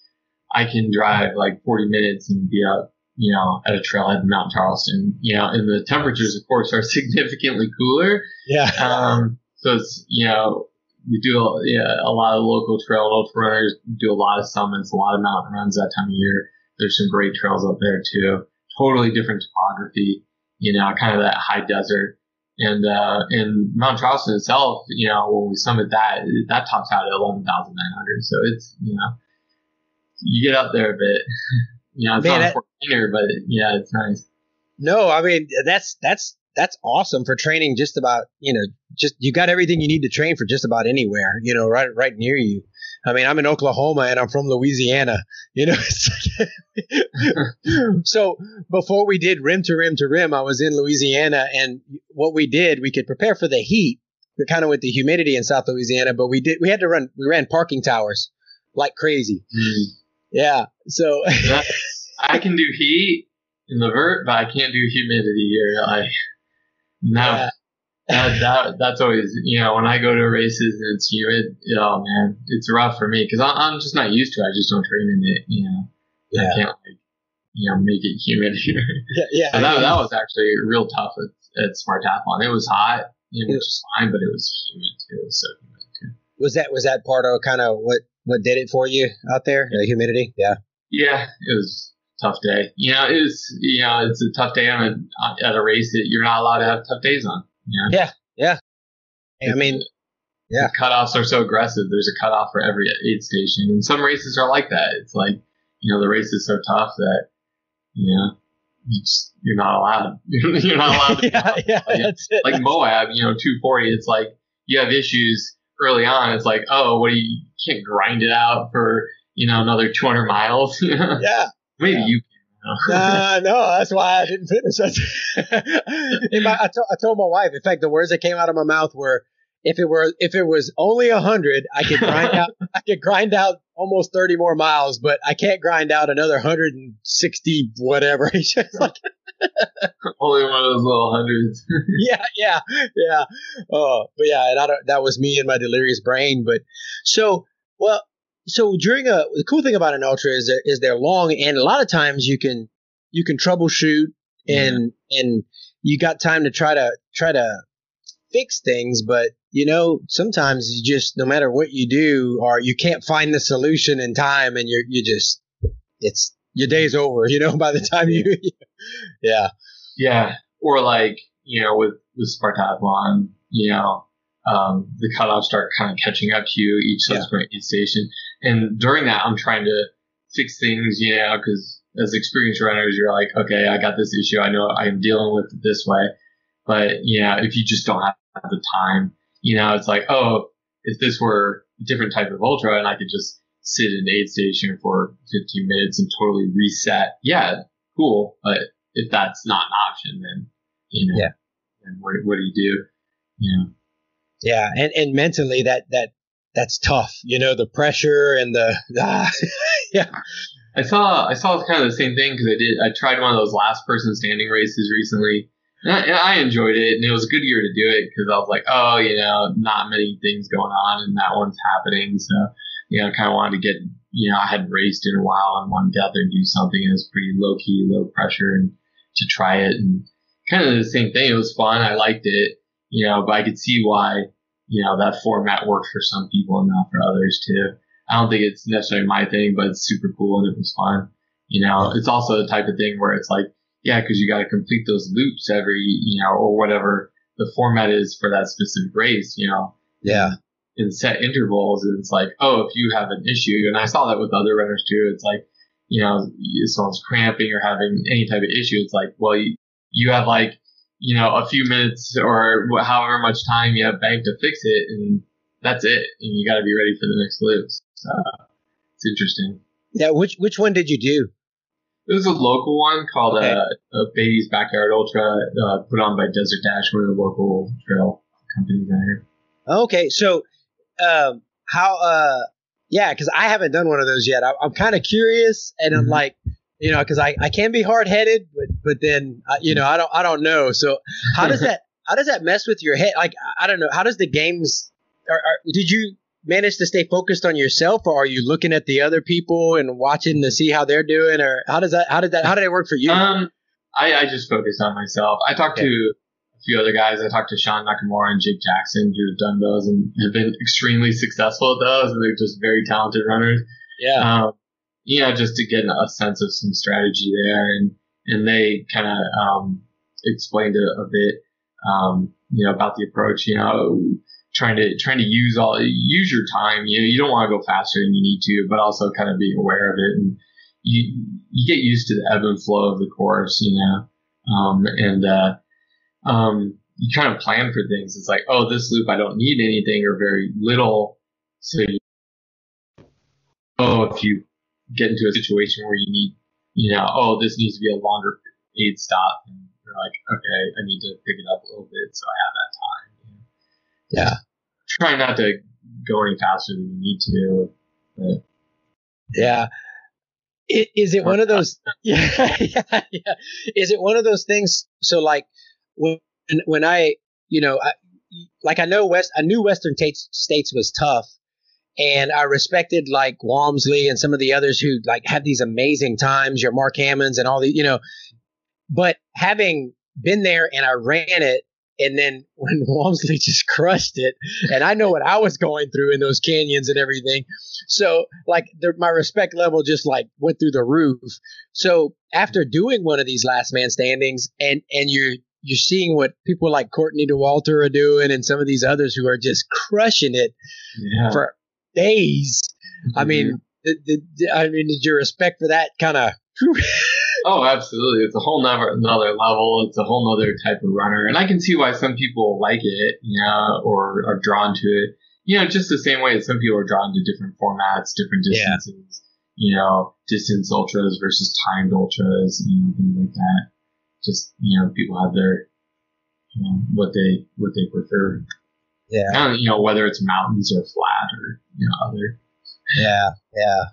I can drive like 40 minutes and be up, you know, at a trailhead in Mount Charleston, you know, and the temperatures, of course, are <laughs> significantly cooler. Yeah. Um, so it's, you know, we do a, yeah, a lot of local trail ultra runners do a lot of summits, a lot of mountain runs that time of year. There's some great trails up there too. Totally different topography, you know, kind of that high desert. And uh, in Mount Charleston itself, you know, when we summit that, that tops out at 11,900. So it's, you know, you get up there a bit. <laughs> you know, it's Man, not a that, but yeah, it's nice. No, I mean, that's, that's, that's awesome for training just about, you know, just, you got everything you need to train for just about anywhere, you know, right, right near you. I mean, I'm in Oklahoma and I'm from Louisiana, <laughs> you know. <laughs> so before we did rim to rim to rim, I was in Louisiana, and what we did, we could prepare for the heat, kind of with the humidity in South Louisiana, but we did, we had to run, we ran parking towers like crazy. Mm. Yeah. So I can do heat in the vert, but I can't do humidity here. No. That, that that's always you know when I go to races and it's humid, oh man, it's rough for me because I'm just not used to it. I just don't train in it. You know, yeah. I can't like you know make it humid here. Yeah, yeah. And that, that was actually real tough at, at Spartathlon. It was hot, you know, which is fine, but it was humid too. It was so humid too. Was that was that part of kind of what what did it for you out there? The humidity, yeah. Yeah, it was tough day. You know, it's you know it's a tough day on a at a race that you're not allowed to have tough days on. Yeah. Yeah. Yeah. I mean, yeah. The cutoffs are so aggressive. There's a cutoff for every aid station, and some races are like that. It's like you know the race is so tough that you know you just, you're not allowed. <laughs> you're not allowed. To <laughs> yeah, yeah, like, that's it. like Moab, you know, 240. It's like you have issues early on. It's like, oh, what do you, you can't grind it out for you know another 200 miles. <laughs> yeah. Maybe yeah. you <laughs> uh, no, that's why I didn't finish. <laughs> my, I, to, I told my wife. In fact, the words that came out of my mouth were, "If it were, if it was only a hundred, I could grind out. <laughs> I could grind out almost thirty more miles, but I can't grind out another hundred and sixty whatever." like, only one of those little hundreds. yeah, yeah, yeah. Oh, but yeah, and I don't, that was me and my delirious brain. But so, well, so during a the cool thing about an ultra is that is they're long and a lot of times you can you can troubleshoot and yeah. and you got time to try to try to fix things but you know sometimes you just no matter what you do or you can't find the solution in time and you're you just it's your day's over <laughs> you know by the time you <laughs> yeah yeah or like you know with with Spartathlon you know um, the cutoffs start kind of catching up to you each subsequent yeah. station. And during that, I'm trying to fix things, you know, because as experienced runners, you're like, okay, I got this issue. I know I'm dealing with it this way. But, yeah, if you just don't have the time, you know, it's like, oh, if this were a different type of ultra and I could just sit in aid station for 15 minutes and totally reset, yeah, cool. But if that's not an option, then you know, yeah. then what, what do you do? You know. Yeah, and and mentally that that that's tough. You know, the pressure and the <laughs> ah, yeah. I saw I saw kind of the same thing because I did I tried one of those last person standing races recently, and I, and I enjoyed it, and it was a good year to do it because I was like, oh, you know, not many things going on, and that one's happening, so you know, I kind of wanted to get, you know, I hadn't raced in a while and wanted to get out there and do something. And It was pretty low key, low pressure, and to try it, and kind of the same thing. It was fun. I liked it, you know, but I could see why, you know, that format works for some people and not for others too. I don't think it's necessarily my thing, but it's super cool and it was fun. You know, it's also the type of thing where it's like, yeah, because you got to complete those loops every, you know, or whatever the format is for that specific race, you know. Yeah. In set intervals, and it's like, oh, if you have an issue, and I saw that with other runners too. It's like, you know, someone's cramping or having any type of issue, it's like, well, you, you have like, you know, a few minutes or however much time you have banked to fix it, and that's it. And you got to be ready for the next loop. So it's interesting. Yeah, which which one did you do? It was a local one called okay. uh, a Beatty's Backyard Ultra, uh, put on by Desert Dash, one of the local trail companies out here. Okay, so um, how? Uh, yeah, because I haven't done one of those yet. I, am kind of curious, and I'm mm-hmm. like, you know, because I, I can be hard headed, but but then uh, you know I don't I don't know. So how does that how does that mess with your head? Like I don't know. How does the games? Are, are, did you manage to stay focused on yourself, or are you looking at the other people and watching to see how they're doing, or how does that how did that how did it work for you? Um, I, I just focused on myself. I talked okay. to a few other guys. I talked to Sean Nakamura and Jake Jackson who have done those and have been extremely successful at those, and they're just very talented runners. Yeah. Um, know, just to get a sense of some strategy there, and and they kind of um, explained it a bit, um, you know, about the approach. You know, trying to trying to use all use your time. You know, you don't want to go faster than you need to, but also kind of being aware of it, and you you get used to the ebb and flow of the course. You know, um, and uh, um, you kind of plan for things. It's like, oh, this loop I don't need anything or very little, so. You, oh, if you get into a situation where you need, you know, oh, this needs to be a longer aid stop, and you're like, okay, I need to pick it up a little bit so I have that time. Yeah. Try not to go any faster than you need to. But. Yeah. It, is it one of uh, those? Yeah, <laughs> yeah, yeah. Is it one of those things? So, like, when when I, you know, I, like I know West, I knew Western States States was tough, and I respected like Walmsley and some of the others who like had these amazing times, your Mark Hammonds and all the, you know. But having been there and I ran it, and then <laughs> when Walmsley just crushed it, and I know what I was going through in those canyons and everything. So, like, the, my respect level just like went through the roof. So, after doing one of these last man standings, and and you're you're seeing what people like Courtney Dauwalter are doing, and some of these others who are just crushing it yeah. for days. Mm-hmm. I mean, the, the, I mean, did your respect for that kind of? <laughs> Oh, absolutely. It's a whole nother, another level. It's a whole nother type of runner. And I can see why some people like it, you know, or are drawn to it. You know, just the same way that some people are drawn to different formats, different distances, yeah. you know, distance ultras versus timed ultras, you know, things like that. Just, you know, people have their, you know, what they, what they prefer. Yeah. And, you know, whether it's mountains or flat or, you know, other. Yeah. Yeah.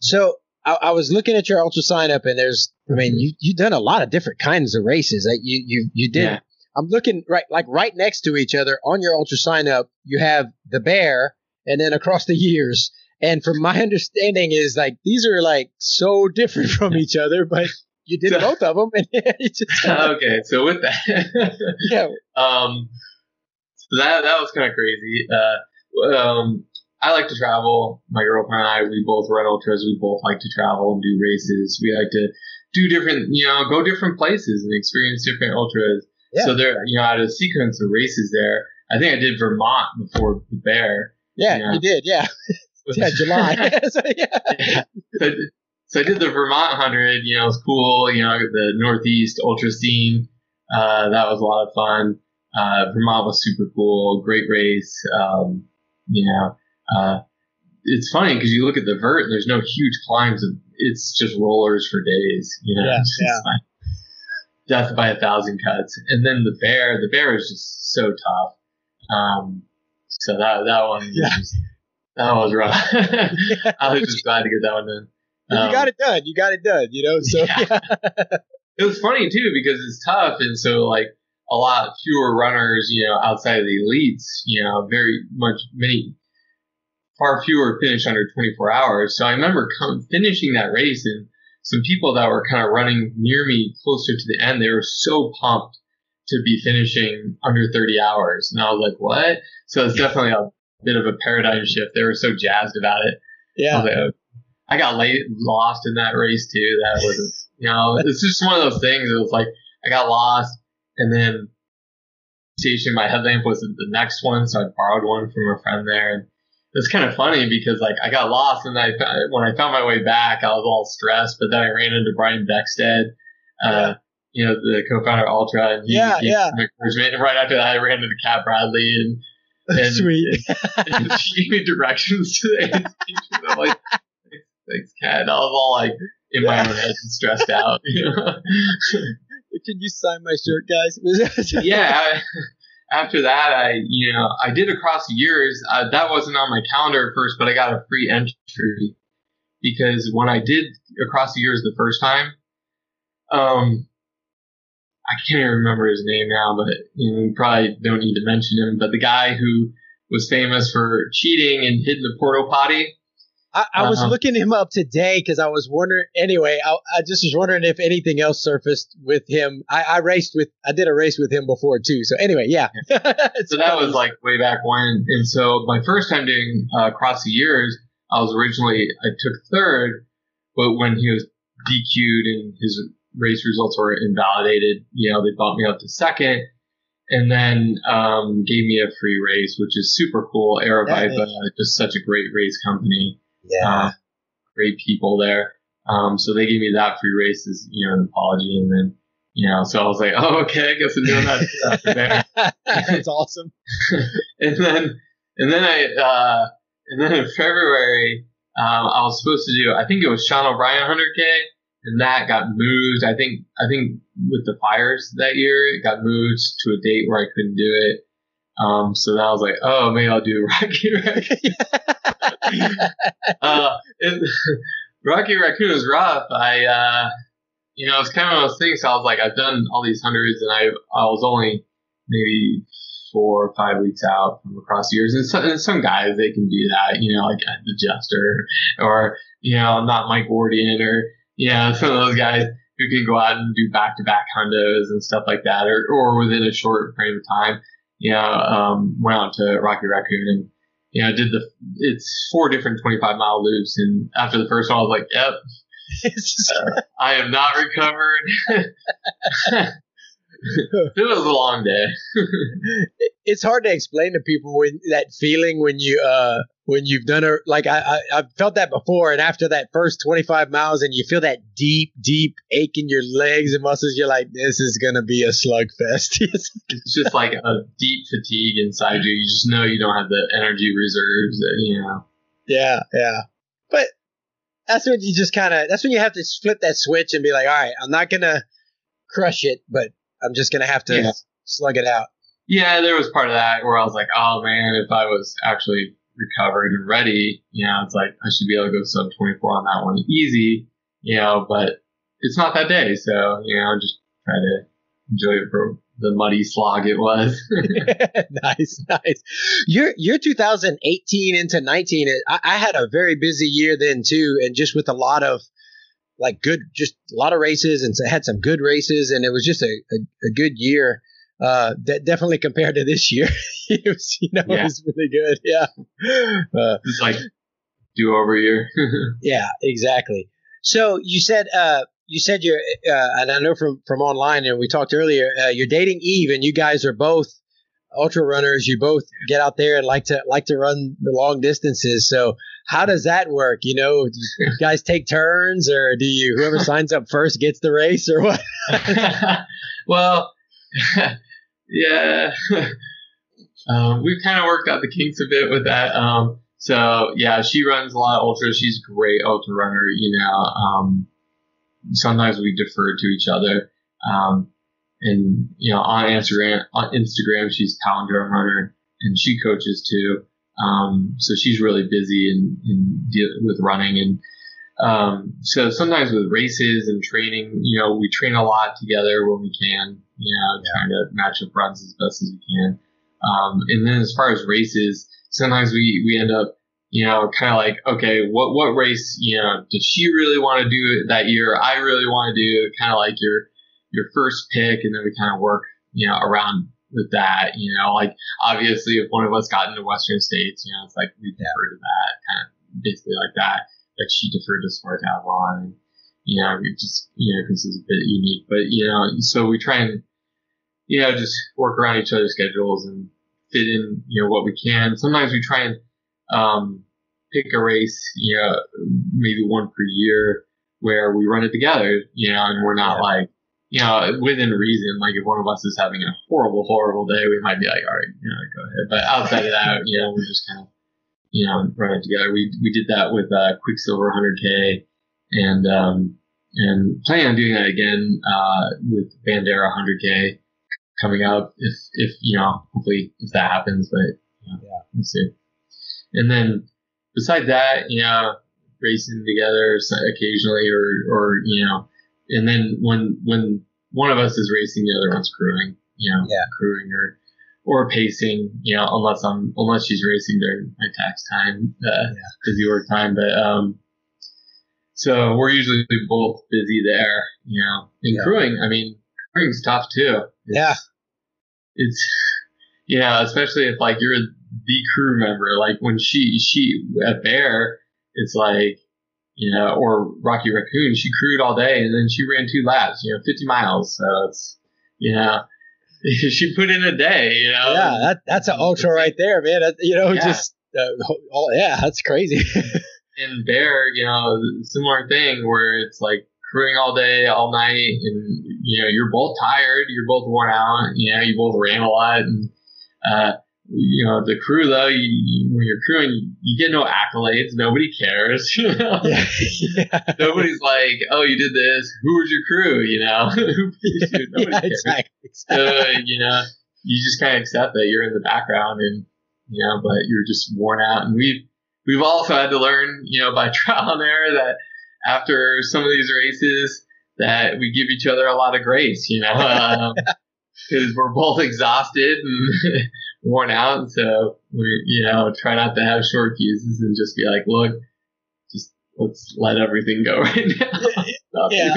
So I, I, was looking at your ultra sign up, and there's, I mean, you you've done a lot of different kinds of races. That you you you did. Yeah. I'm looking right like right next to each other on your ultra sign up. You have the bear, and then across the years. And from my understanding, is like these are like so different from each other, but you did <laughs> so, both of them. <laughs> <laughs> okay, so with that, yeah, um, that that was kind of crazy. Uh, um, I like to travel. My girlfriend and I, we both run ultras. We both like to travel and do races. We like to do different, you know, go different places and experience different ultras. Yeah. So there, you know, I had a sequence of races there. I think I did Vermont before the Bear. Yeah, you, know. you did. Yeah. <laughs> yeah, July. <laughs> <laughs> so, yeah. yeah. So, so, I did the Vermont 100. You know, it was cool. You know, the Northeast ultra scene. Uh, that was a lot of fun. Uh, Vermont was super cool. Great race. Um, You know, uh, it's funny because you look at the vert, there's no huge climbs. It's just rollers for days. You know, Yeah, yeah. like death by a thousand cuts. And then the bear, the bear is just so tough. Um, so that that one, Yeah. just, that was rough. <laughs> I was just glad to get that one done. you Um, got it done. You got it done. You know, so Yeah. <laughs> it was funny too because it's tough and so like a lot fewer runners you know outside of the elites you know very much many far fewer finish under 24 hours so i remember come, finishing that race and some people that were kind of running near me closer to the end they were so pumped to be finishing under 30 hours and i was like what so it's definitely a bit of a paradigm shift they were so jazzed about it I, yeah, was like, oh. I got late, lost in that race too. That wasn't, you know, <laughs> it's just one of those things. It was like I got lost, and then station my headlamp was the next one, so I borrowed one from a friend there. And it's kind of funny because like I got lost, and I when I found my way back, I was all stressed. But then I ran into Brian Beckstead, uh, you know, the co-founder of Altra, and he Yeah, gave yeah. encouragement. And right after that, I ran into Cat Bradley and <laughs> and- sweet. <laughs> and she gave me directions to the <laughs> station. I'm like, thanks. And I was all like in my own head and stressed out. You know? Can you sign my shirt, guys? <laughs> yeah. I, after that, I you know I did across the years. Uh, that wasn't on my calendar at first, but I got a free entry because when I did across the years the first time, um. I can't even remember his name now, but you know, we probably don't need to mention him. But the guy who was famous for cheating and hitting the porta potty, I, I was Uh-huh. looking him up today because I was wondering. Anyway, I, I just was wondering if anything else surfaced with him. I, I raced with, I did a race with him before too. So anyway, yeah. <laughs> so that was like way back when. And so my first time doing uh, across the years, I was originally I took third, but when he was DQ'd and his race results were invalidated, you know, they bumped me up to second. And then um, gave me a free race, which is super cool. Aravaipa, Yeah, just such a great race company. Yeah. Uh, great people there. Um, so they gave me that free race as, you know, an apology. And then, you know, so I was like, oh, okay, I guess I'm doing that <laughs> after there. <laughs> That's awesome. <laughs> and then and then I uh, and then in February um, I was supposed to do I think it was Sean O'Brien 100k and that got moved I think I think with the fires that year it got moved to a date where I couldn't do it um, so then I was like oh maybe I'll do <laughs> Rocky Raccoon <laughs> uh, it, <laughs> Rocky Raccoon was rough I uh, you know it's kind of one of those things I was like I've done all these hundreds and I I was only maybe four or five weeks out from across the years. And some, and some guys, they can do that, you know, like the Jester or, you know, not Mike Wardian or, you know, some of those guys who can go out and do back to back hundos and stuff like that or, or within a short frame of time. Know, um, went out to Rocky Raccoon and, you know, did the, it's four different 25 mile loops. And after the first one, I was like, yep, <laughs> just- I am not recovered. <laughs> <laughs> it was a long day. <laughs> it's hard to explain to people when that feeling when you uh when you've done it like I, I I've felt that before and after that first 25 miles and you feel that deep deep ache in your legs and muscles you're like this is gonna be a slugfest <laughs> it's just like a deep fatigue inside you. You just know you don't have the energy reserves. That, you know. yeah yeah but that's when you just kind of that's when you have to flip that switch and be like all right I'm not gonna crush it but I'm just gonna have to Yeah. slug it out Yeah, there was part of that where I was like, oh man, if I was actually recovered and ready, you know, it's like I should be able to go sub 24 on that one easy, you know, but it's not that day. So, you know, just try to enjoy it for the muddy slog it was. <laughs> <laughs> nice, nice. Your your 2018 into 19, I, I had a very busy year then too, and just with a lot of like good, just a lot of races, and so had some good races, and it was just a a, a good year. Uh, de- definitely compared to this year, <laughs> it was you know it was really good. <laughs> Yeah, uh, it's like do over year. <laughs> yeah, exactly. So you said uh, you said you're, uh, and I know from from online, and we talked earlier, uh, you're dating Eve, and you guys are both ultra runners. You both get out there and like to like to run the long distances. So how does that work? You know, do you <laughs> guys take turns, or do you whoever <laughs> signs up first gets the race, or what? <laughs> well, yeah. um, we've kind of worked out the kinks a bit with that. Um, so yeah, she runs a lot of ultras. She's a great ultra runner. You know, um, sometimes we defer to each other. Um, and you know, on Instagram, on Instagram, she's palindrome runner, and she coaches too. Um, so she's really busy in, in deal with running, and um, so sometimes with races and training, you know, we train a lot together when we can. You know, yeah. trying to match up runs as best as we can. Um, and then as far as races, sometimes we we end up you know, kind of like, okay, what what race, you know, does she really want to do that year? I really want to do kind of like your your first pick, and then we kind of work, you know, around with that. You know, like obviously, if one of us got into Western States, you know, it's like we defer to that, kind of basically like that. Like she deferred to Spartathlon, and you know, we just you know, because it's a bit unique, but you know, so we try and you know just work around each other's schedules and fit in you know what we can. Sometimes we try and um, pick a race, you know, maybe one per year where we run it together, you know, and we're not yeah. like you know, within reason, like if one of us is having a horrible, horrible day, we might be like, all right, you know, go ahead. But outside of that, you know, we're just kind of, you know, run it together. We, we did that with, uh, Quicksilver 100K and, um, and planning on doing that again, uh, with Bandera 100K coming up if, if, you know, hopefully if that happens, but, you know, yeah, we'll see. And then besides that, you know, racing together occasionally or, or, you know, and then when when one of us is racing, the other one's crewing. You know, yeah. crewing or or pacing. You know, unless I'm unless she's racing during my tax time, uh, yeah. busy work time. But um, so we're usually both busy there. You know, and yeah. crewing. I mean, crewing's tough too. It's, yeah, it's you know, especially if like you're the crew member. Like when she she at Bear, it's like you know, or Rocky Raccoon, she crewed all day and then she ran two laps, you know, 50 miles. So it's, you know, <laughs> she put in a day, you know. Yeah, that, that's an ultra right there, man. That, you know, yeah. just, uh, oh, yeah, that's crazy. <laughs> and Bear, you know, similar thing where it's like crewing all day, all night, and, you know, you're both tired, you're both worn out, you know, you both ran a lot. And, uh, you know, the crew though, you, when you're crewing, you get no accolades. Nobody cares. <laughs> You know? yeah, yeah. <laughs> Nobody's like, oh, you did this. Who was your crew? You know? <laughs> Nobody yeah, cares. Exactly. So, you know, you just kind of accept that you're in the background and, you know, but you're just worn out. And we've, we've also had to learn, you know, by trial and error that after some of these races that we give each other a lot of grace, you know, um, because we're <laughs> both exhausted and <laughs> worn out. So we, you know, try not to have short fuses and just be like, look, just let's let everything go <laughs> right now. yeah.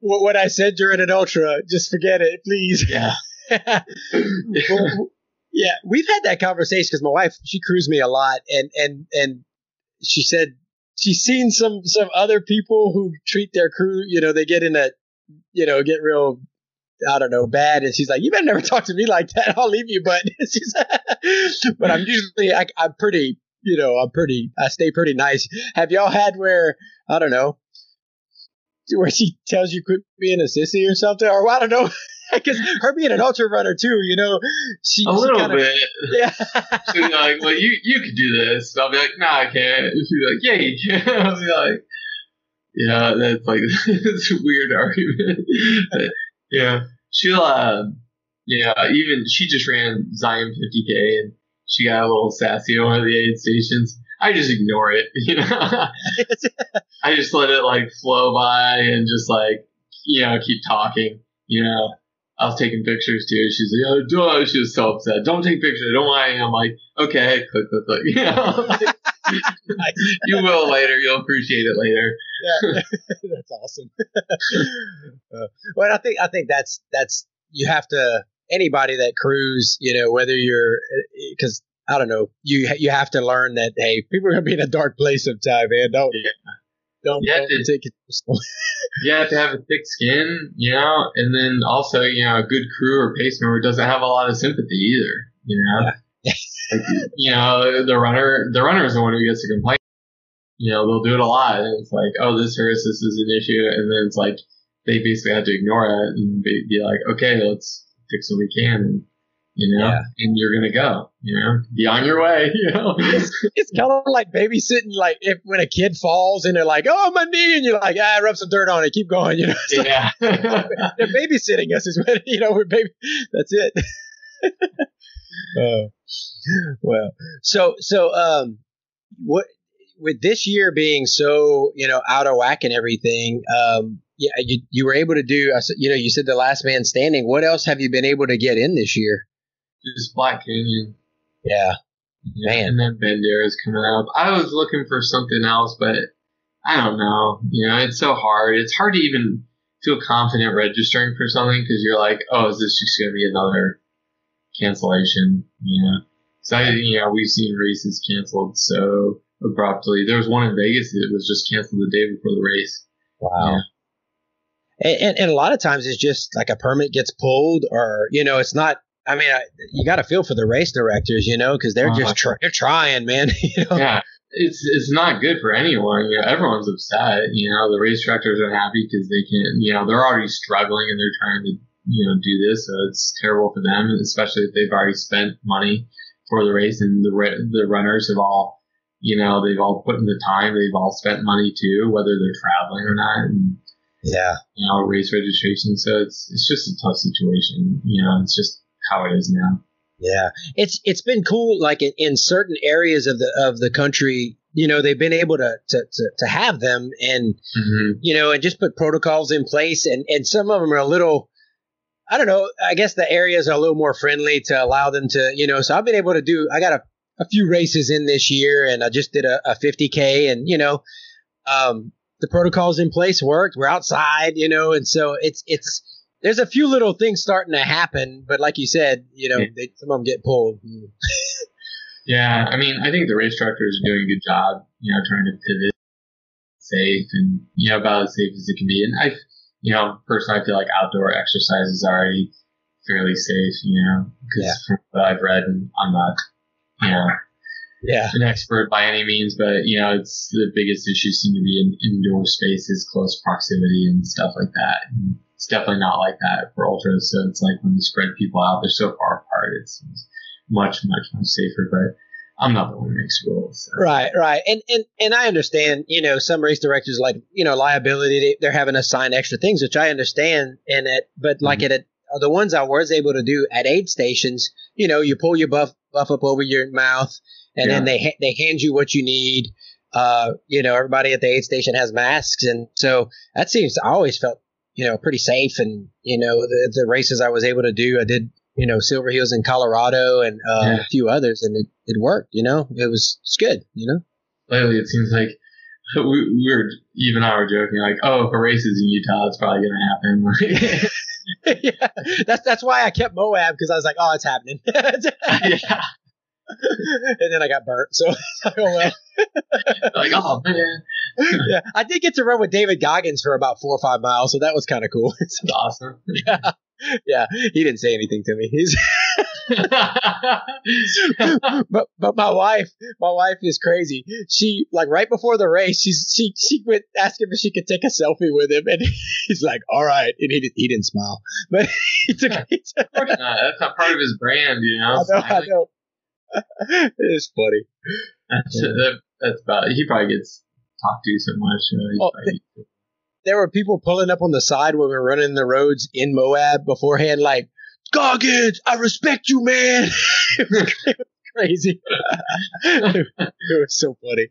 what I said during an ultra, just forget it, please. Yeah. well, yeah, we've had that conversation because my wife she crews me a lot, and and and she said she's seen some some other people who treat their crew, you know, they get in a, you know, get real I don't know, bad. And she's like, you better never talk to me like that. I'll leave you. But <laughs> <laughs> but I'm usually, I, I'm pretty, you know, I'm pretty, I stay pretty nice. Have y'all had where, I don't know, where she tells you quit being a sissy or something? Or I don't know. <laughs> Because her being an ultra runner too, you know, she a little kinda, bit. Yeah. She's like, well, you you could do this. I'll be like, no, I can't. She's like, yeah, you can. I'll be like, yeah, that's like it's a weird argument. Yeah she'll, uh, yeah, even she just ran Zion 50K and she got a little sassy on one of the aid stations. I just ignore it, <laughs> you know. I just let it like flow by and just like, you know, keep talking, you know. I was taking pictures too. She's like, oh, duh. she was so upset. Don't take pictures. Don't mind. I'm like, okay, click, click, click. <laughs> You know, <laughs> <laughs> you will later. You'll appreciate it later. yeah, <laughs> that's awesome. <laughs> uh, well, I think I think that's that's you have to anybody that crews, you know, whether you're because I don't know, you you have to learn that hey, people are gonna be in a dark place sometime, man. Don't yeah. don't, you don't to, take it. you have to have a thick skin, you know, and then also you know a good crew or pace member doesn't have a lot of sympathy either, you know. Yeah. You know, the runner the runner is the one who gets to complain. You know, they'll do it a lot, and it's like, oh, this hurts, this is an issue, and then it's like they basically have to ignore it and be, be like, okay, let's fix what we can. And you know, Yeah. and you're gonna go, you know, be on your way, <laughs> you know. it's, it's kind of like babysitting, like if when a kid falls and they're like, "Oh, my knee," and you're like, "Ah, rub some dirt on it, keep going," you know. It's like, yeah. <laughs> they're babysitting us, is what <laughs> you know. We're baby. That's it. Uh, <laughs> well, so so um, what with this year being so you know out of whack and everything, um, yeah, you you were able to do. You know, you said the last man standing. What else have you been able to get in this year? Just Black Canyon. Yeah, Yeah, Man. And then Bandera is coming up. I was looking for something else, but I don't know. You know, it's so hard. It's hard to even feel confident registering for something because you're like, oh, is this just going to be another cancellation? You know, so you know, we've seen races canceled so abruptly. There was one in Vegas that was just canceled the day before the race. Wow. And, and, and a lot of times it's just like a permit gets pulled, or you know, it's not. I mean, I, you got to feel for the race directors, you know, because they're Uh-huh. just try, they're trying, man. <laughs> you know? yeah, it's it's not good for anyone. You know, everyone's upset. You know, the race directors are happy because they can. You know, they're already struggling and they're trying to you know do this, so it's terrible for them, especially if they've already spent money for the race and the the runners have all. You know, they've all put in the time. They've all spent money too, whether they're traveling or not, and yeah, you know, race registration. So it's it's just a tough situation. You know, it's just how it is now. yeah. It's it's been cool, like in, in certain areas of the of the country, you know, they've been able to to to, to have them and hmm you know, and just put protocols in place. And, and some of them are a little, I don't know, I guess the areas are a little more friendly to allow them to, you know, so I've been able to do, I got a, a few races in this year and I just did a, a 50K and, you know, um, the protocols in place worked. We're outside, you know, and so it's, it's, there's a few little things starting to happen, but like you said, you know, they, some of them get pulled. <laughs> Yeah, I mean, I think the race directors is doing a good job, you know, trying to pivot safe and, you know, about as safe as it can be. And I, you know, personally, I feel like outdoor exercise is already fairly safe, you know, because Yeah. from what I've read, and I'm not, you know, Yeah. an expert by any means, but, you know, it's the biggest issues seem to be in indoor spaces, close proximity and stuff like that. And it's definitely not like that for ultras. So it's like when you spread people out, they're so far apart, it's much, much, much safer, but I'm not the one who makes rules. so. Right, right, and and and I understand. You know, some race directors like you know liability. They, they're having to sign extra things, which I understand. And it, but like Mhm. it, at the ones I was able to do at aid stations, you know, you pull your buff buff up over your mouth, and then they ha- they hand you what you need. Uh, you know, everybody at the aid station has masks, and so that seems. I always felt you know pretty safe, and you know the the races I was able to do, I did. You know, Silver Hills in Colorado and uh, Yeah. a few others, and it, it worked. You know, it was it's good. You know. Lately, it seems like <laughs> we, we were, even I were joking, like, oh, if a race is in Utah, it's probably going to happen. <laughs> <laughs> yeah, that's that's why I kept Moab because I was like, oh, it's happening. yeah. and then I got burnt. So, oh well. Like, oh, man. yeah, I did get to run with David Goggins for about four or five miles, so that was kind of cool. Awesome. yeah, <laughs> he didn't say anything to me. He's, <laughs> but but my wife, my wife is crazy. She like right before the race, she's she she went asking if she could take a selfie with him, and <laughs> he's like, all right, and he did, he didn't smile, but he took. He took Of course not. That's not part of his brand, you know? I know, I know. it's funny. That's, that, that's about it. He probably gets talked to so much. Oh, probably- there were people pulling up on the side when we were running the roads in Moab beforehand, like, Goggins, I respect you, man. it, was, <laughs> crazy. <laughs> it was so funny.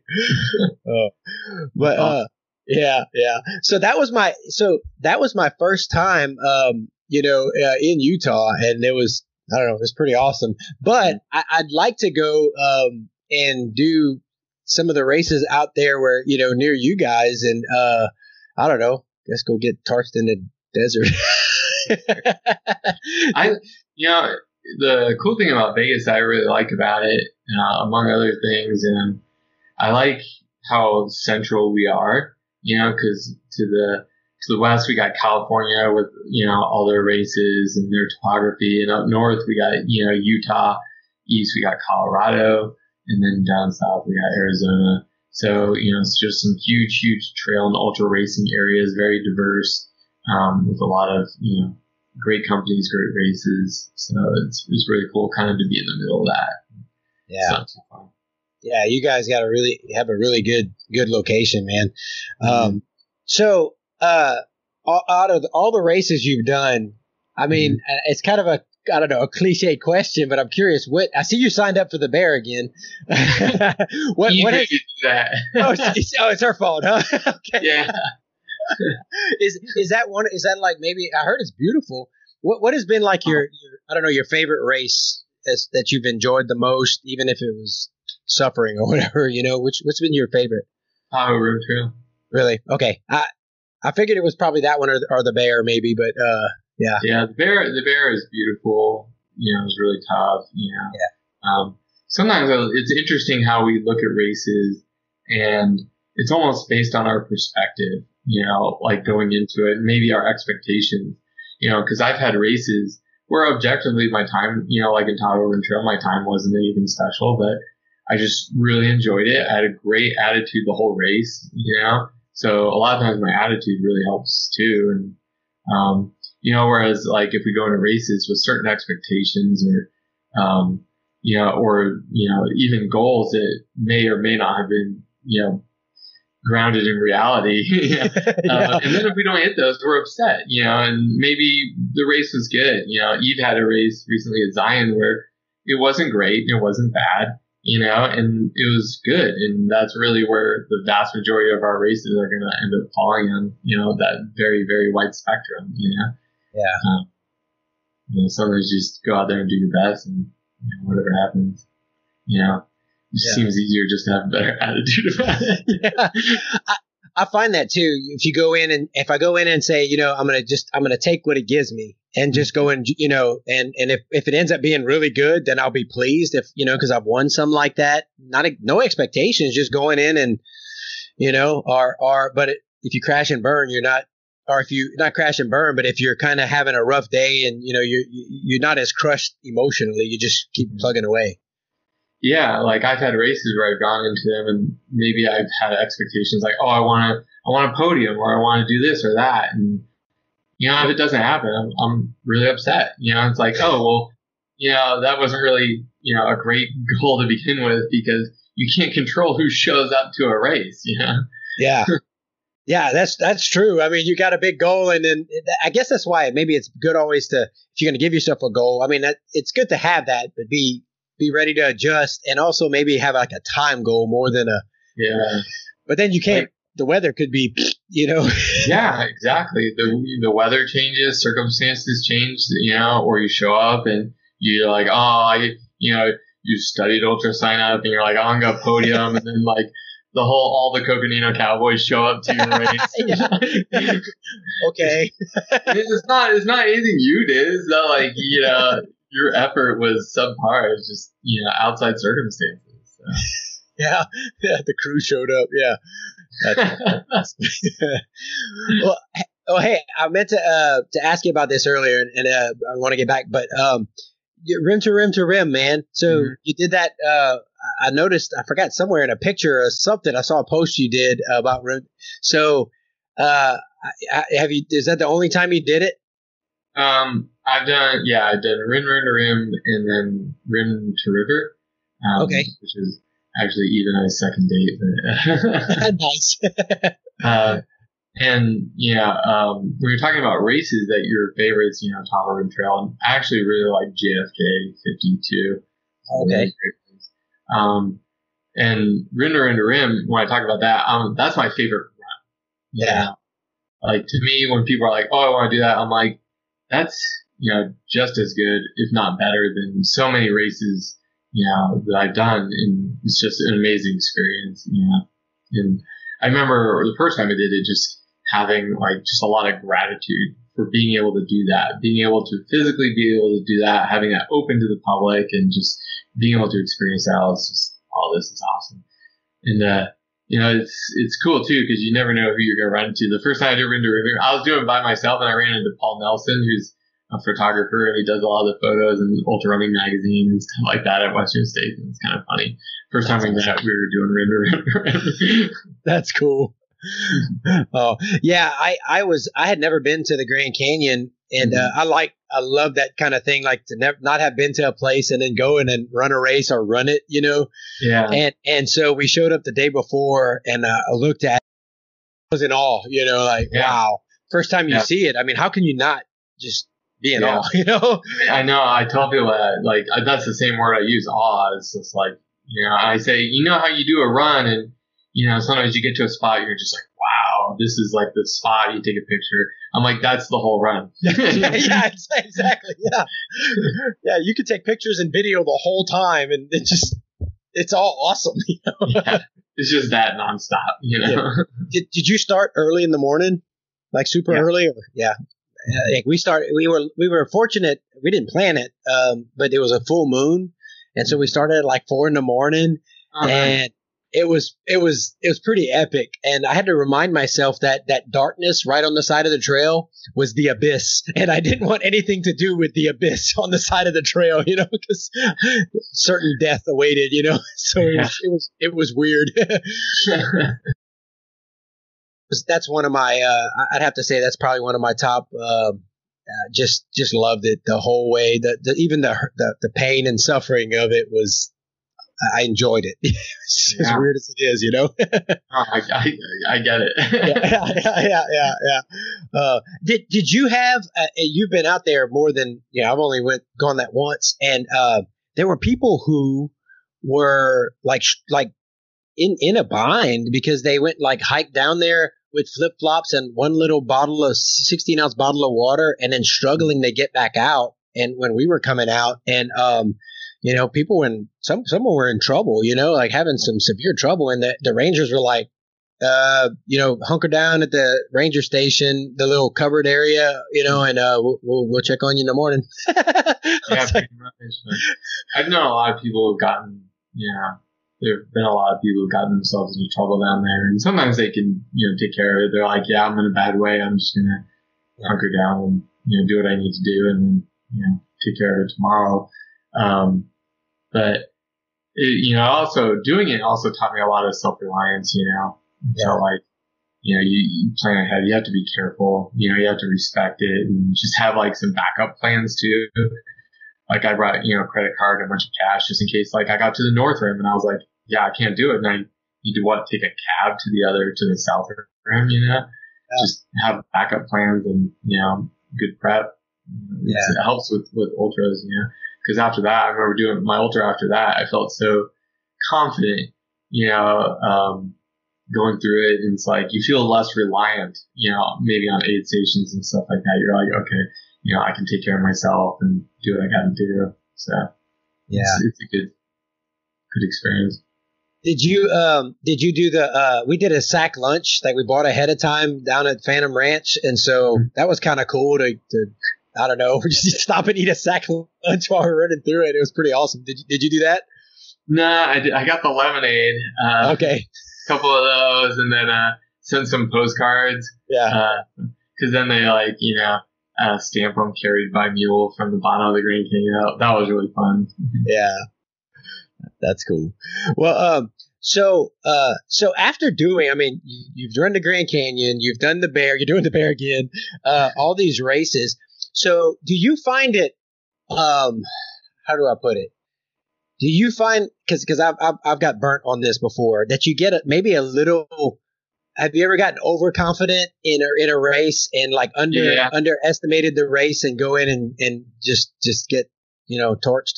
Uh, but uh, yeah, yeah. So that was my so that was my first time, um, you know, uh, in Utah, and it was I don't know, it was pretty awesome. But I, I'd like to go um, and do some of the races out there where you know near you guys, and uh, I don't know, let's go get torched in the desert. <laughs> I, you know, the cool thing about Vegas I really like about it, uh, among other things, and I like how central we are. You know, because to the to the west we got California with you know all their races and their topography, and up north we got you know Utah, east we got Colorado, and then down south we got Arizona. So you know it's just some huge, huge trail and ultra racing areas, very diverse, um, with a lot of you know great companies, great races. So it's it's really cool, kind of to be in the middle of that. Yeah. Yeah, you guys got a really have a really good good location, man. Um, mm-hmm. so uh, out of all the races you've done, I mean, mm-hmm. it's kind of a I don't know a cliche question, but I'm curious. What I see you signed up for the bear again. <laughs> what you what is that? <laughs> oh, it's, oh, it's her fault, huh? <laughs> okay. Yeah. is is that one? Is that like maybe? I heard it's beautiful. What what has been like your, your I don't know your favorite race as, that you've enjoyed the most, even if it was suffering or whatever? You know, which what's been your favorite? Tahoe Rim Trail. Really? Okay. I I figured it was probably that one or, or the bear maybe, but uh, yeah. Yeah, the bear the bear is beautiful. You know, it's really tough. You know. Yeah. Um, sometimes it's interesting how we look at races, and it's almost based on our perspective. You know, like going into it, maybe our expectations. You know, because I've had races where objectively my time, you know, like in Tahoe Rim Trail, my time wasn't anything special, but I just really enjoyed it. I had a great attitude the whole race, you know. So a lot of times my attitude really helps too. And um, you know, whereas like if we go into races with certain expectations or um, you know, or you know, even goals that may or may not have been, you know, grounded in reality. <laughs> <laughs> yeah. uh, and then if we don't hit those, we're upset, you know, and maybe the race was good. You know, Eve had a race recently at Zion where it wasn't great, it wasn't bad, you know, and it was good. And that's really where the vast majority of our races are going to end up falling on, you know, that very, very wide spectrum, you know. Yeah. Um, you know, sometimes just go out there and do your best and you know, whatever happens, you know, it yeah. seems easier just to have a better <laughs> attitude about it. <laughs> yeah. I, I find that too. If you go in and if I go in and say, you know, I'm going to just, I'm going to take what it gives me and just go and, you know, and, and if, if it ends up being really good, then I'll be pleased if, you know, cause I've won some like that. Not, a, no expectations, just going in and, you know, or, or, but it, if you crash and burn, you're not, or if you not crash and burn, but if you're kind of having a rough day and, you know, you're, you're not as crushed emotionally, you just keep mm-hmm. plugging away yeah, like I've had races where I've gone into them and maybe I've had expectations like, oh, I want to, I want a podium or I want to do this or that. And, you know, if it doesn't happen, I'm, I'm really upset. You know, it's like, oh, well, you know, that wasn't really, you know, a great <laughs> goal to begin with because you can't control who shows up to a race, you know? Yeah. <laughs> Yeah, that's that's true. I mean, you got a big goal, and then I guess that's why maybe it's good always to if you're going to give yourself a goal. I mean, that, it's good to have that, but be be ready to adjust and also maybe have like a time goal more than a yeah. But then you can't. Like, the weather could be, <sniffs> you know. <laughs> yeah, exactly. The the weather changes, circumstances change, you know, or you show up and you're like, oh, I, you know, you studied ultra sign up and you're like, oh, I'm gonna podium, and then like the whole all the Coconino Cowboys show up to your <laughs> race. okay. <laughs> it's not it's not anything you did. It's not like you know your effort was subpar. It's just you know outside circumstances. So. <laughs> yeah, yeah. The crew showed up. Yeah. well, oh hey, I meant to uh, to ask you about this earlier, and, and uh, I want to get back, but um, rim to rim to rim, man. So mm-hmm. you did that. Uh, I noticed. I forgot somewhere in a picture or something. I saw a post you did about rim. So, uh, have you? Is that the only time you did it? Um, I've done, yeah, I've done rim, rim to rim, and then rim to river. Um, okay. Which is actually even on a second date. <laughs> <laughs> nice. uh, and yeah, um, when you're talking about races that your favorites, you know, Rim Trail, and I actually really like JFK 52. Okay. Um, and rim to rim rim, when I talk about that, um, that's my favorite run. Yeah. Like to me, when people are like, "Oh, I want to do that," I'm like, that's you know just as good, if not better, than so many races you know that I've done, and it's just an amazing experience. You know, and I remember the first time I did it, just having like just a lot of gratitude for being able to do that, being able to physically be able to do that, having that open to the public, and just being able to experience that. It's just, oh, this is awesome. And uh, you know, it's it's cool too because you never know who you're gonna run into. The first time I did into River, I was doing it by myself, and I ran into Paul Nelson, who's a photographer, and he does a lot of the photos and Ultra Running magazine and stuff like that at Western State. And it's kind of funny. First time we met, we were doing River. <laughs> That's cool. <laughs> oh yeah, I I was I had never been to the Grand Canyon and uh, I like I love that kind of thing, like to never not have been to a place and then go in and run a race or run it, you know. Yeah. And and so we showed up the day before, and uh, I looked at, it, I was in awe, you know, like Yeah. wow, first time you Yeah. see it. I mean, how can you not just be in Yeah. awe, <laughs> you know? I know. I tell people that like uh, that's the same word I use. Awe. It's just like you know. I say you know how you do a run, and you know sometimes you get to a spot, you're just like, wow, this is like the spot. You take a picture. I'm like, that's the whole run. <laughs> yeah, <laughs> ex- exactly. Yeah, yeah. You could take pictures and video the whole time, and it just it's all awesome. You know? <laughs> Yeah. It's just that nonstop. You know. did, did you start early in the morning, like super Yeah. early? Or, yeah. Like we started. We were we were fortunate. We didn't plan it, um, but it was a full moon, and so we started at like four in the morning, Uh-huh. and it was it was it was pretty epic. And I had to remind myself that that darkness right on the side of the trail was the abyss, <laughs> and I didn't want anything to do with the abyss <laughs> on the side of the trail, you know, because certain death awaited, you know. <laughs> So it was it was, it was weird. that's one of my uh, I'd have to say that's probably one of my top um uh, just just loved it the whole way the, the even the, the the pain and suffering of it was I enjoyed it <laughs> as Yeah. weird as it is you know <laughs> Oh, I, I, I get it. <laughs> yeah yeah yeah yeah. Uh, did did you have uh, you've been out there more than yeah I've only went gone that once and uh, there were people who were like like in in a bind because they went like hiked down there with flip flops and one little bottle of 16 ounce bottle of water and then struggling to get back out and when we were coming out and um you know people were in some someone were in trouble you know like having some severe trouble and the, the rangers were like uh, you know, hunker down at the ranger station, the little covered area, you know, and uh, we'll, we'll, check on you in the morning. <laughs> I yeah, like, I've known a lot of people who've gotten, yeah, there have been a lot of people who've gotten themselves into trouble down there, and sometimes they can, you know, take care of it. They're like, yeah, I'm in a bad way. I'm just gonna hunker down and you know do what I need to do, and then you know take care of it tomorrow. Um, but it, you know, also doing it also taught me a lot of self reliance. You know, Yeah. so like. You know, you, you plan ahead. You have to be careful. You know, you have to respect it and just have like some backup plans too like I brought, you know, credit card and a bunch of cash just in case like I got to the north rim and I was like, yeah, I can't do it. And I need to what, take a cab to the other, to the south rim, you know, just have backup plans and, you know, good prep. It's- It helps with, with ultras, you know, cause after that, I remember doing my ultra after that. I felt so confident, you know, um, going through it. And it's like, you feel less reliant, you know, maybe on aid stations and stuff like that. You're like, okay, you know, I can take care of myself and do what I got to do. So yeah. it's, it's a good, good experience. Did you um did you do the uh we did a sack lunch that we bought ahead of time down at Phantom Ranch and so that was kind of cool to, to I don't know we <laughs> just stop and eat a sack lunch while we we're running through it. It was pretty awesome. Did you, did you do that? Nah, I, did, I got the lemonade, uh, Okay. a couple of those and then, uh, sent some postcards, Yeah. uh, cause then they like, you know, uh, stamp them carried by mule from the bottom of the Grand Canyon. That, that was really fun. <laughs> Yeah. That's cool. Well, um, so, uh, so after doing, I mean, you, you've run the Grand Canyon, you've done the bear, you're doing the bear again, uh, all these races. So do you find it, um, how do I put it? Do you find, cause, cause I've, I've, I've got burnt on this before that you get a, maybe a little, have you ever gotten overconfident in a, in a race and like under, Yeah. underestimated the race and go in and, and just, just get, you know, torched?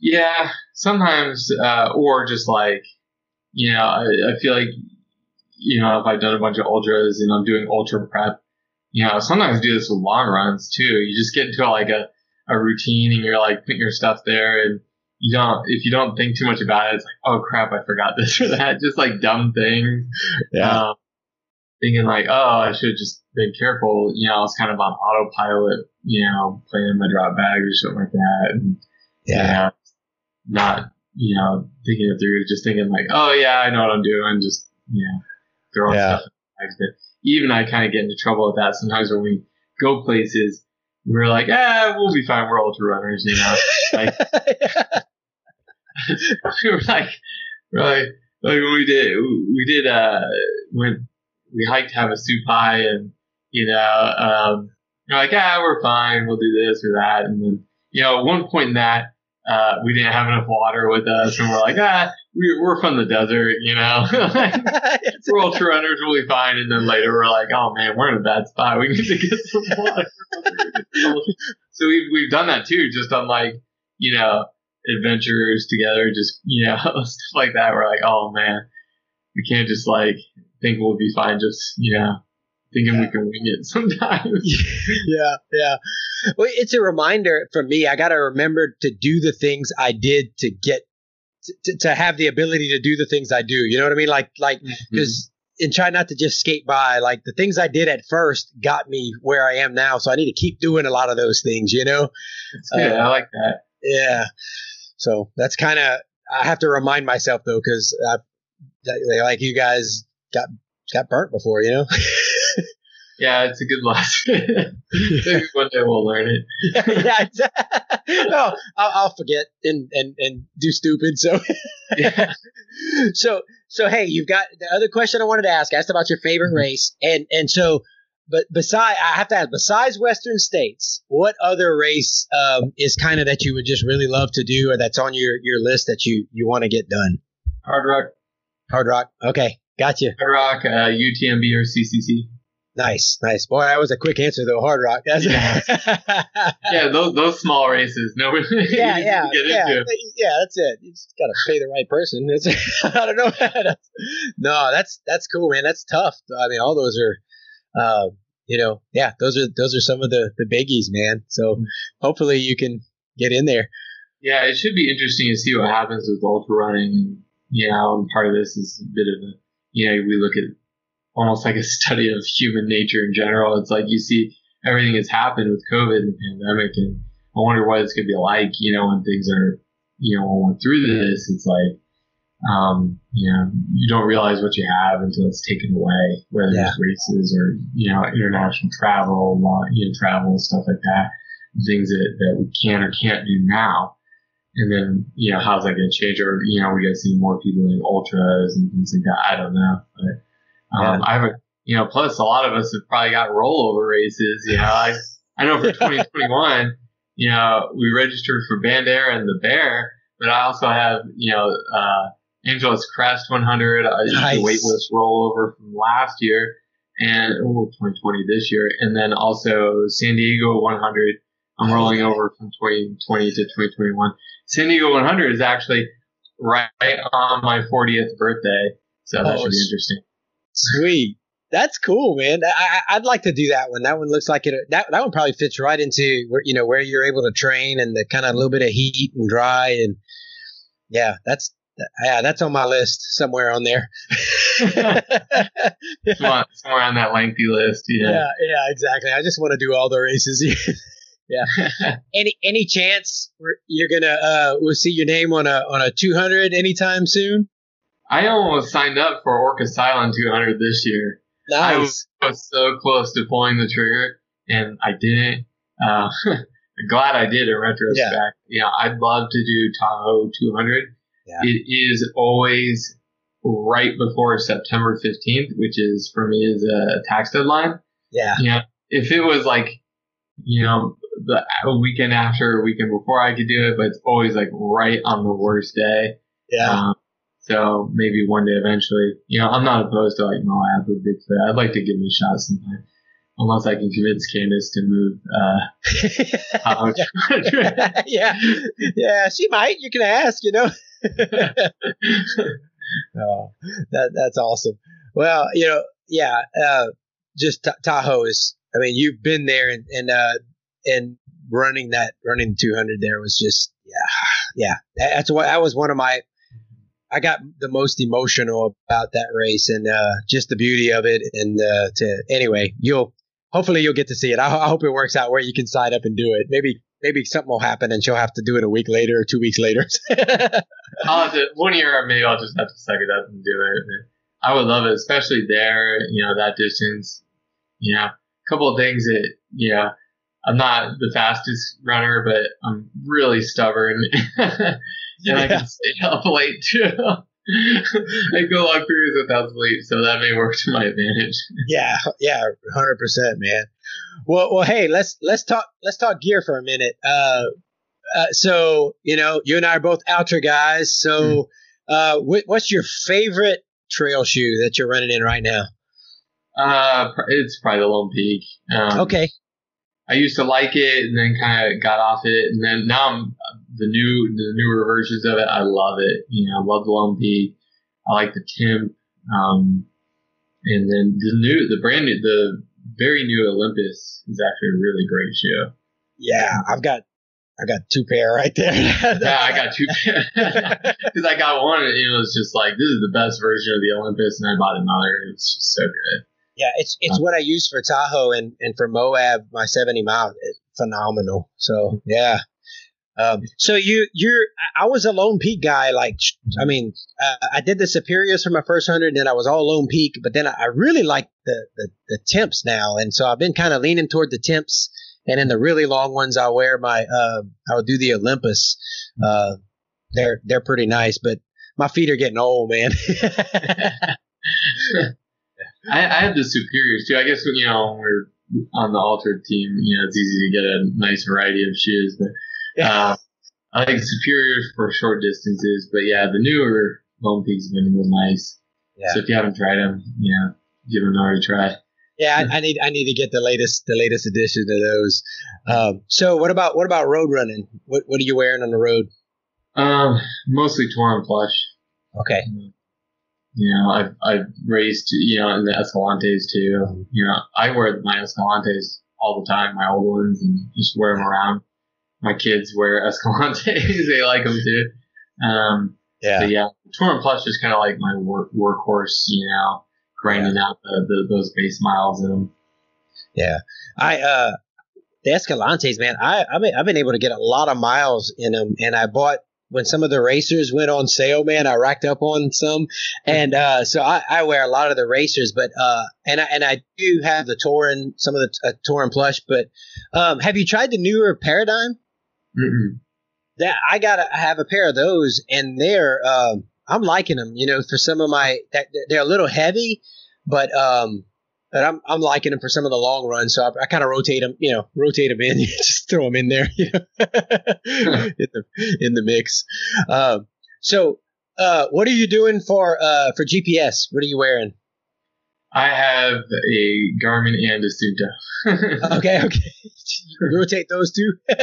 Yeah, sometimes, uh, or just like, you know, I, I feel like, you know, if I've done a bunch of ultras and I'm doing ultra prep, you know, sometimes do this with long runs too. You just get into like a, a routine and you're like putting your stuff there and you don't, if you don't think too much about it, it's like, oh crap, I forgot <laughs> this or that. Just like dumb things. Um, thinking like, oh, I should have just been careful. You know, I was kind of on autopilot, you know, playing my drop bag or something like that. And, yeah. Not, you know, thinking it through, just thinking like, oh yeah, I know what I'm doing. Just, you know, throwing Yeah. stuff. But even I kind of get into trouble with that sometimes when we go places. We're like, ah, we'll be fine. We're ultra runners, you know. like, we <laughs> <laughs> were like, we're like, we did, we did, uh, when we hiked Havasupai and, you know, um, you're like, ah, we're fine. We'll do this or that. And then, you know, at one point in that, uh, we didn't have enough water with us, and we're like, ah, we, we're from the desert, you know. <laughs> <laughs> we're ultra runners, we'll be fine. And then later, we're like, oh man, we're in a bad spot. We need to get some water. <laughs> so we've we've done that too, just on like, you know, adventures together, just you know, stuff like that. We're like, oh man, we can't just like think we'll be fine, just you know, thinking we can wing it sometimes. yeah, yeah. Well, it's a reminder for me. I got to remember to do the things I did to get to, to have the ability to do the things I do. You know what I mean? Like, like because. Mm-hmm. And try not to just skate by. Like the things I did at first got me where I am now, so I need to keep doing a lot of those things. You know, good. Uh, I like that. Yeah. So that's kind of I have to remind myself though, because like you guys got got burnt before, you know. <laughs> yeah, it's a good lesson. <laughs> Maybe one day we'll learn it. <laughs> yeah, <laughs> no, I'll, I'll, forget and, and and do stupid. So, yeah. so so hey, you've got the other question I wanted to ask. I asked about your favorite mm-hmm. race, and and so but beside, I have to ask, besides Western States, what other race um, is kind of that you would just really love to do, or that's on your your list that you you want to get done? Hardrock. Hard Rock. Okay, gotcha. Hardrock, uh, UTMB or CCC. Nice, nice. Boy, that was a quick answer though. Hardrock. That's yeah. <laughs> yeah, those those small races. No, <laughs> yeah, yeah, yeah, yeah. That's it. You just gotta pay the right person. <laughs> It's, I don't know. no, that's that's cool, man. That's tough. I mean, all those are uh, you know, yeah, those are those are some of the the biggies, man. So mm-hmm. hopefully you can get in there. Yeah, it should be interesting to see what happens with ultra running. And, you know, and part of this is a bit of a, you know, we look at almost like <laughs> a study of human nature in general. It's like you see everything that's happened with COVID and the pandemic, and I wonder what it's going to be like, you know, when things are, you know, when we're through this. It's like, um, you know, you don't realize what you have until it's taken away, whether yeah. it's races or, you know, international travel, you know, travel, stuff like that, things that, that we can or can't do now. And then, you know, how's that going to change? Or, you know, we got to see more people in ultras and things like that. I don't know. But, um, yeah. I have a, you know, plus a lot of us have probably got rollover races. You know, I, I know for <laughs> 2021, you know, we registered for Bandera and the Bear, but I also have, you know, uh, Angeles Crest 100. I nice. the waitlist rollover from last year and oh, 2020 this year, and then also San Diego 100. I'm rolling over from 2020 to 2021. San Diego 100 is actually right on my 40th birthday, so that oh, should be interesting. Sweet. That's cool, man. I, would like to do that one. That one looks like it. That that one probably fits right into where you know where you're able to train and the kind of a little bit of heat and dry and yeah, that's yeah, that's on my list somewhere on there. <laughs> somewhere, somewhere on that lengthy list. Yeah. yeah, yeah, exactly. I just want to do all the races. <laughs> yeah. <laughs> any any chance you're gonna uh, we'll see your name on a on a 200 anytime soon? I almost signed up for Orcas Island 200 this year. Nice. I was, so close to pulling the trigger, and I didn't. Uh, <laughs> glad I did in retrospect. Yeah. You know, I'd love to do Tahoe 200 yeah. It is always right before September 15th, which is for me is a tax deadline. Yeah. Yeah. if it was like, you know, the weekend after, weekend before, I could do it, but it's always like right on the worst day. Yeah. Um, so maybe one day eventually, you know, I'm not opposed to like Moab or Bigfoot. I'd like to give it a shot sometime unless I can convince Candace to move. Uh, <laughs> <laughs> yeah, yeah, she might. You can ask, you know. <laughs> oh, that that's awesome. Well, you know, yeah, uh, just t- Tahoe is. I mean, you've been there and and uh, and running that running 200 there was just yeah, yeah. That's what that was one of my. I got the most emotional about that race and uh, just the beauty of it. And uh, to anyway, you'll hopefully you'll get to see it. I, I, hope it works out where you can sign up and do it. Maybe maybe something will happen and she'll have to do it a week later or two weeks later. <laughs> I'll one year maybe I'll just have to suck it up and do it. I would love it, especially there, you know, that distance. You know, a couple of things that, you know, I'm not the fastest runner, but I'm really stubborn. <laughs> and yeah. I can stay <laughs> up late too. I go long periods without sleep, so that may work to my advantage. <laughs> yeah, yeah, hundred percent, man. Well, well, hey, let's let's talk let's talk gear for a minute. Uh, uh, so you know, you and I are both ultra guys. So, uh, wh- what's your favorite trail shoe that you're running in right now? Uh, it's probably the Lone Peak. Um, Okay, I used to like it, and then kind of got off it, and then now I'm the new the newer versions of it. I love it. You know, I love the Lone Peak. I like the Timp, um, and then the new, the brand new, the very new Olympus is actually a really great shoe. yeah, I've got I got two pair right there. <laughs> Yeah, I got two because <laughs> I got one, and it was just like this is the best version of the Olympus, and I bought another. It's just so good. Yeah, it's it's what I use for Tahoe and, and for Moab, my seventy mile. It's phenomenal. So yeah. Um, so you you're I- was a Lone Peak guy. Like I mean, uh, I did the Superiors for my first hundred, then I was all Lone Peak. But then I, I really like the, the the Timps now, and so I've been kind of leaning toward the Timps. And in the really long ones, I'll wear my uh, I'll do the Olympus. Uh, they're they're pretty nice, but my feet are getting old, man. <laughs> I, I have the superiors too. I guess you know when we're on the Altra team, you know it's easy to get a nice variety of shoes. But <laughs> uh, I like Superior for short distances. But yeah, the newer Lone Peaks have been real nice. Yeah. So if you haven't tried them, you know, give them another try. Yeah, I, I need I need to get the latest the latest edition of those. Um, so what about what about road running? What what are you wearing on the road? Um, mostly Torin Plush. Okay. You know, I've I've raced, you know, in the Escalantes too. You know, I wear my Escalantes all the time, my old ones, and just wear them around. My kids wear Escalantes; <laughs> they like them too. Um, Yeah. but yeah, Torin Plush is kind of like my work workhorse. You know, grinding out the, the those base miles in them. Yeah. I uh the Escalantes, man, I I've been, I've been able to get a lot of miles in them, and I bought when some of the racers went on sale, man, I racked up on some, and uh, so I, I wear a lot of the racers, but uh, and I and I do have the Torin, some of the uh, Torin plush, but um, have you tried the newer Paradigm? Mm-mm. that I gotta have a pair of those, and they're um, I'm liking them. You know, for some of my that they're a little heavy, but um, but I'm I'm liking them for some of the long runs. So I, I kind of rotate them, you know, rotate them in, <laughs> just throw them in there, you know, <laughs> in the in the mix. Um, so uh, what are you doing for uh for GPS? What are you wearing? I have a Garmin and a Suunto. <laughs> Okay, okay, you rotate those two. <laughs>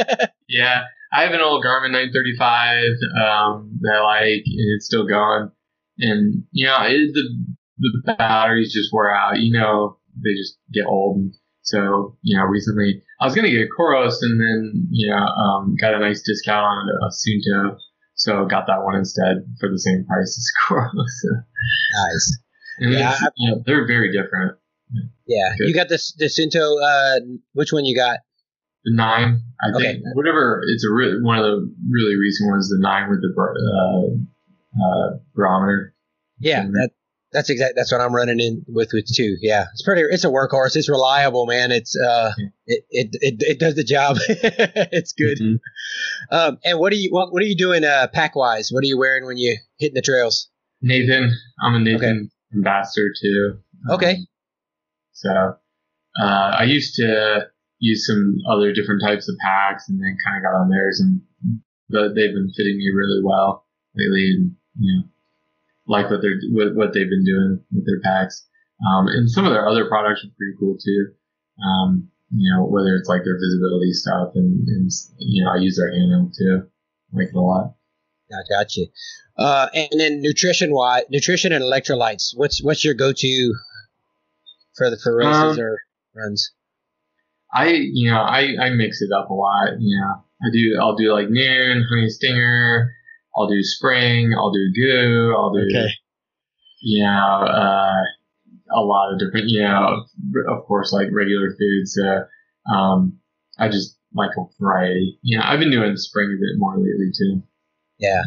Yeah, I have an old Garmin 935 um, that I like, and it's still going. And you know, it, the the batteries just wear out. You know, they just get old. So you know, recently I was gonna get a Coros, and then you know, um, got a nice discount on a Suunto, so got that one instead for the same price as <laughs> Coros. nice. And Yeah, it's- they're very different. Yeah, Good. you got this the Suunto. Uh, which one you got? The nine, I Okay. think, whatever. It's a re- one of the really recent ones. The nine with the uh, uh, barometer. Yeah, that that's exact. That's what I'm running in with with too. Yeah, it's pretty. It's a workhorse. It's reliable, man. It's uh, Yeah. it it it, it does the job. <laughs> it's good. Mhm. Um, and what are you what, what are you doing uh pack wise? What are you wearing when you hitting the trails? Nathan, I'm a Nathan ambassador too. Okay. Um, so uh, I used to use some other different types of packs, and then kind of got on theirs, and the, they've been fitting me really well lately. And you know, like what they're what, what they've been doing with their packs. Um, and some of their other products are pretty cool too. Um, you know, whether it's like their visibility stuff, and, and you know, I use their handle too. I like it a lot. I got you. Uh, and then nutrition wise, nutrition and electrolytes. What's what's your go to for the for races Um, or runs? I, you know, I, I mix it up a lot. You know, I do, I'll do like Nuun, honey stinger. I'll do spring. I'll do goo. I'll do, you know, uh, a lot of different, you know, of course, like regular foods. So, um, I just like a variety. You know, I've been doing spring a bit more lately too. Yeah.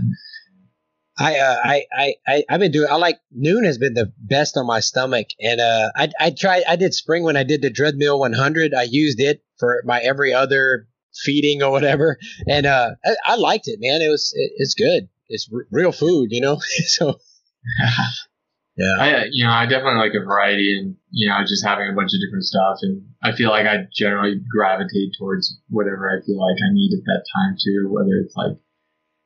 I, uh, I, I, I, I've been doing, I like Nuun has been the best on my stomach. And, uh, I, I tried, I did spring when I did the Dreadmill 100. I used it for my every other feeding or whatever. And, uh, I, I liked it, man. It was, it, it's good. It's r- real food, you know? <laughs> so, <laughs> Yeah. I, you know, I definitely like a variety and, you know, just having a bunch of different stuff. And I feel like I generally gravitate towards whatever I feel like I need at that time too, whether it's like,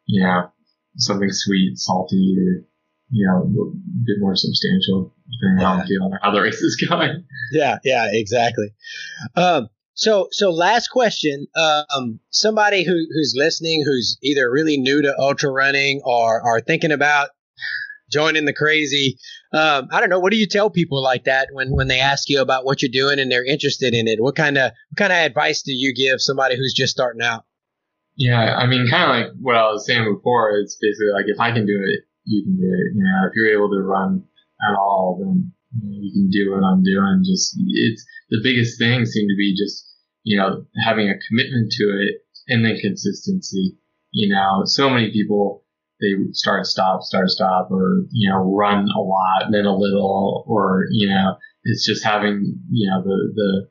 you know, something sweet, salty, or, you know, a bit more substantial, depending on how feeling how the race is going. Yeah, yeah, exactly. Um, so, so last question. Um, somebody who, who's listening, who's either really new to ultra running or are thinking about joining the crazy. Um, I don't know. What do you tell people like that when, when they ask you about what you're doing and they're interested in it? What kind of what kind of advice do you give somebody who's just starting out? Yeah, I mean, kind of like what I was saying before. It's basically like if I can do it, you can do it. You know, if you're able to run at all, then you, know, you can do what I'm doing. Just it's the biggest thing seem to be just you know having a commitment to it and then consistency. You know, so many people they start stop, start stop, or you know run a lot, then a little, or you know it's just having you know the the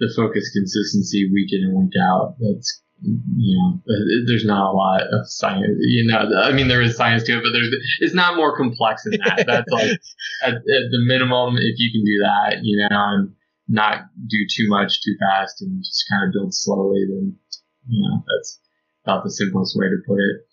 the focus consistency week in and week out. That's you know, there's not a lot of science. You know, I mean, there is science to it, but there's it's not more complex than that. That's like <laughs> at, at the minimum, if you can do that, you know, and not do too much too fast and just kind of build slowly, then you know, that's about the simplest way to put it.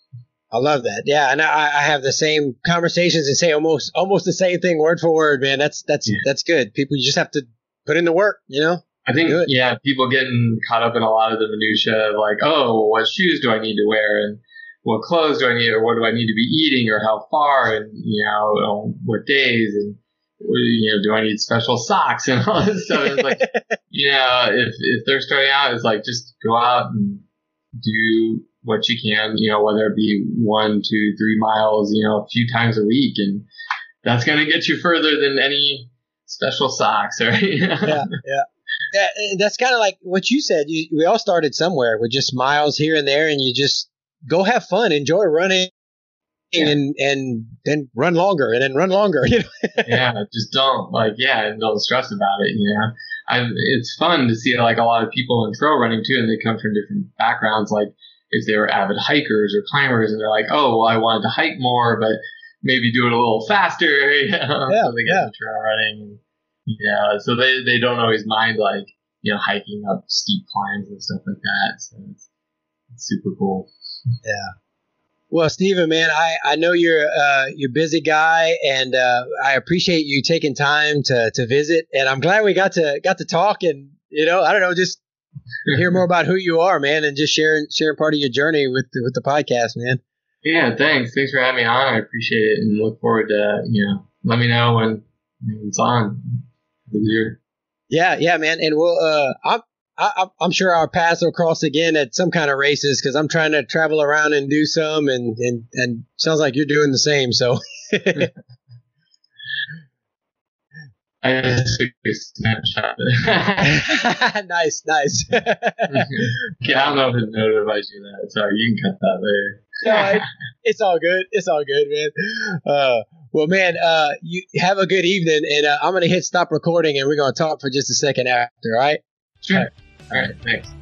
I love that. Yeah, and I, I have the same conversations and say almost almost the same thing word for word, man. That's that's yeah. that's good. People you just have to put in the work, you know. I think yeah, people getting caught up in a lot of the minutia of like, oh, what shoes do I need to wear and what clothes do I need or what do I need to be eating or how far and you know um, what days and you know do I need special socks and all this stuff. it's like <laughs> you know if if they're starting out, it's like just go out and do what you can, you know, whether it be one, two, three miles, you know, a few times a week. And that's going to get you further than any special socks, <laughs> right? yeah, yeah. Yeah, that's kind of like what you said. You, we all started somewhere with just miles here and there, and you just go have fun, enjoy running, yeah. and and then run longer, and then run longer. <laughs> You know? yeah, just don't like yeah, and don't stress about it. You know, I, it's fun to see like a lot of people in trail running too, and they come from different backgrounds. Like if they were avid hikers or climbers and they're like, oh, well, I wanted to hike more, but maybe do it a little faster. <laughs> You know? Yeah, so they get yeah. into trail running. Yeah, so they, they don't always mind like, you know, hiking up steep climbs and stuff like that. So it's, it's super cool. Yeah. Well, Stephen, man, I, I know you're uh, you're a busy guy, and uh, I appreciate you taking time to, to visit. And I'm glad we got to got to talk, and you know, I don't know, just hear more about who you are, man, and just sharing sharing part of your journey with the, with the podcast, man. Yeah, thanks. Thanks for having me on. I appreciate it, and look forward to you know. Let me know when it's on. Year. Yeah, yeah, man, and we'll. Uh, I'm I, I'm sure our paths will cross again at some kind of races because I'm trying to travel around and do some, and and and sounds like you're doing the same. So. <laughs> I took a snapshot. <laughs> nice, nice. <laughs> yeah, I don't know if it notifies you that. Sorry, you can cut that later. no, it, it's all good. It's all good, man. Uh, well, man, uh, you have a good evening, and uh, I'm gonna hit stop recording, and we're gonna talk for just a second after. All right. Sure. All right. All right thanks.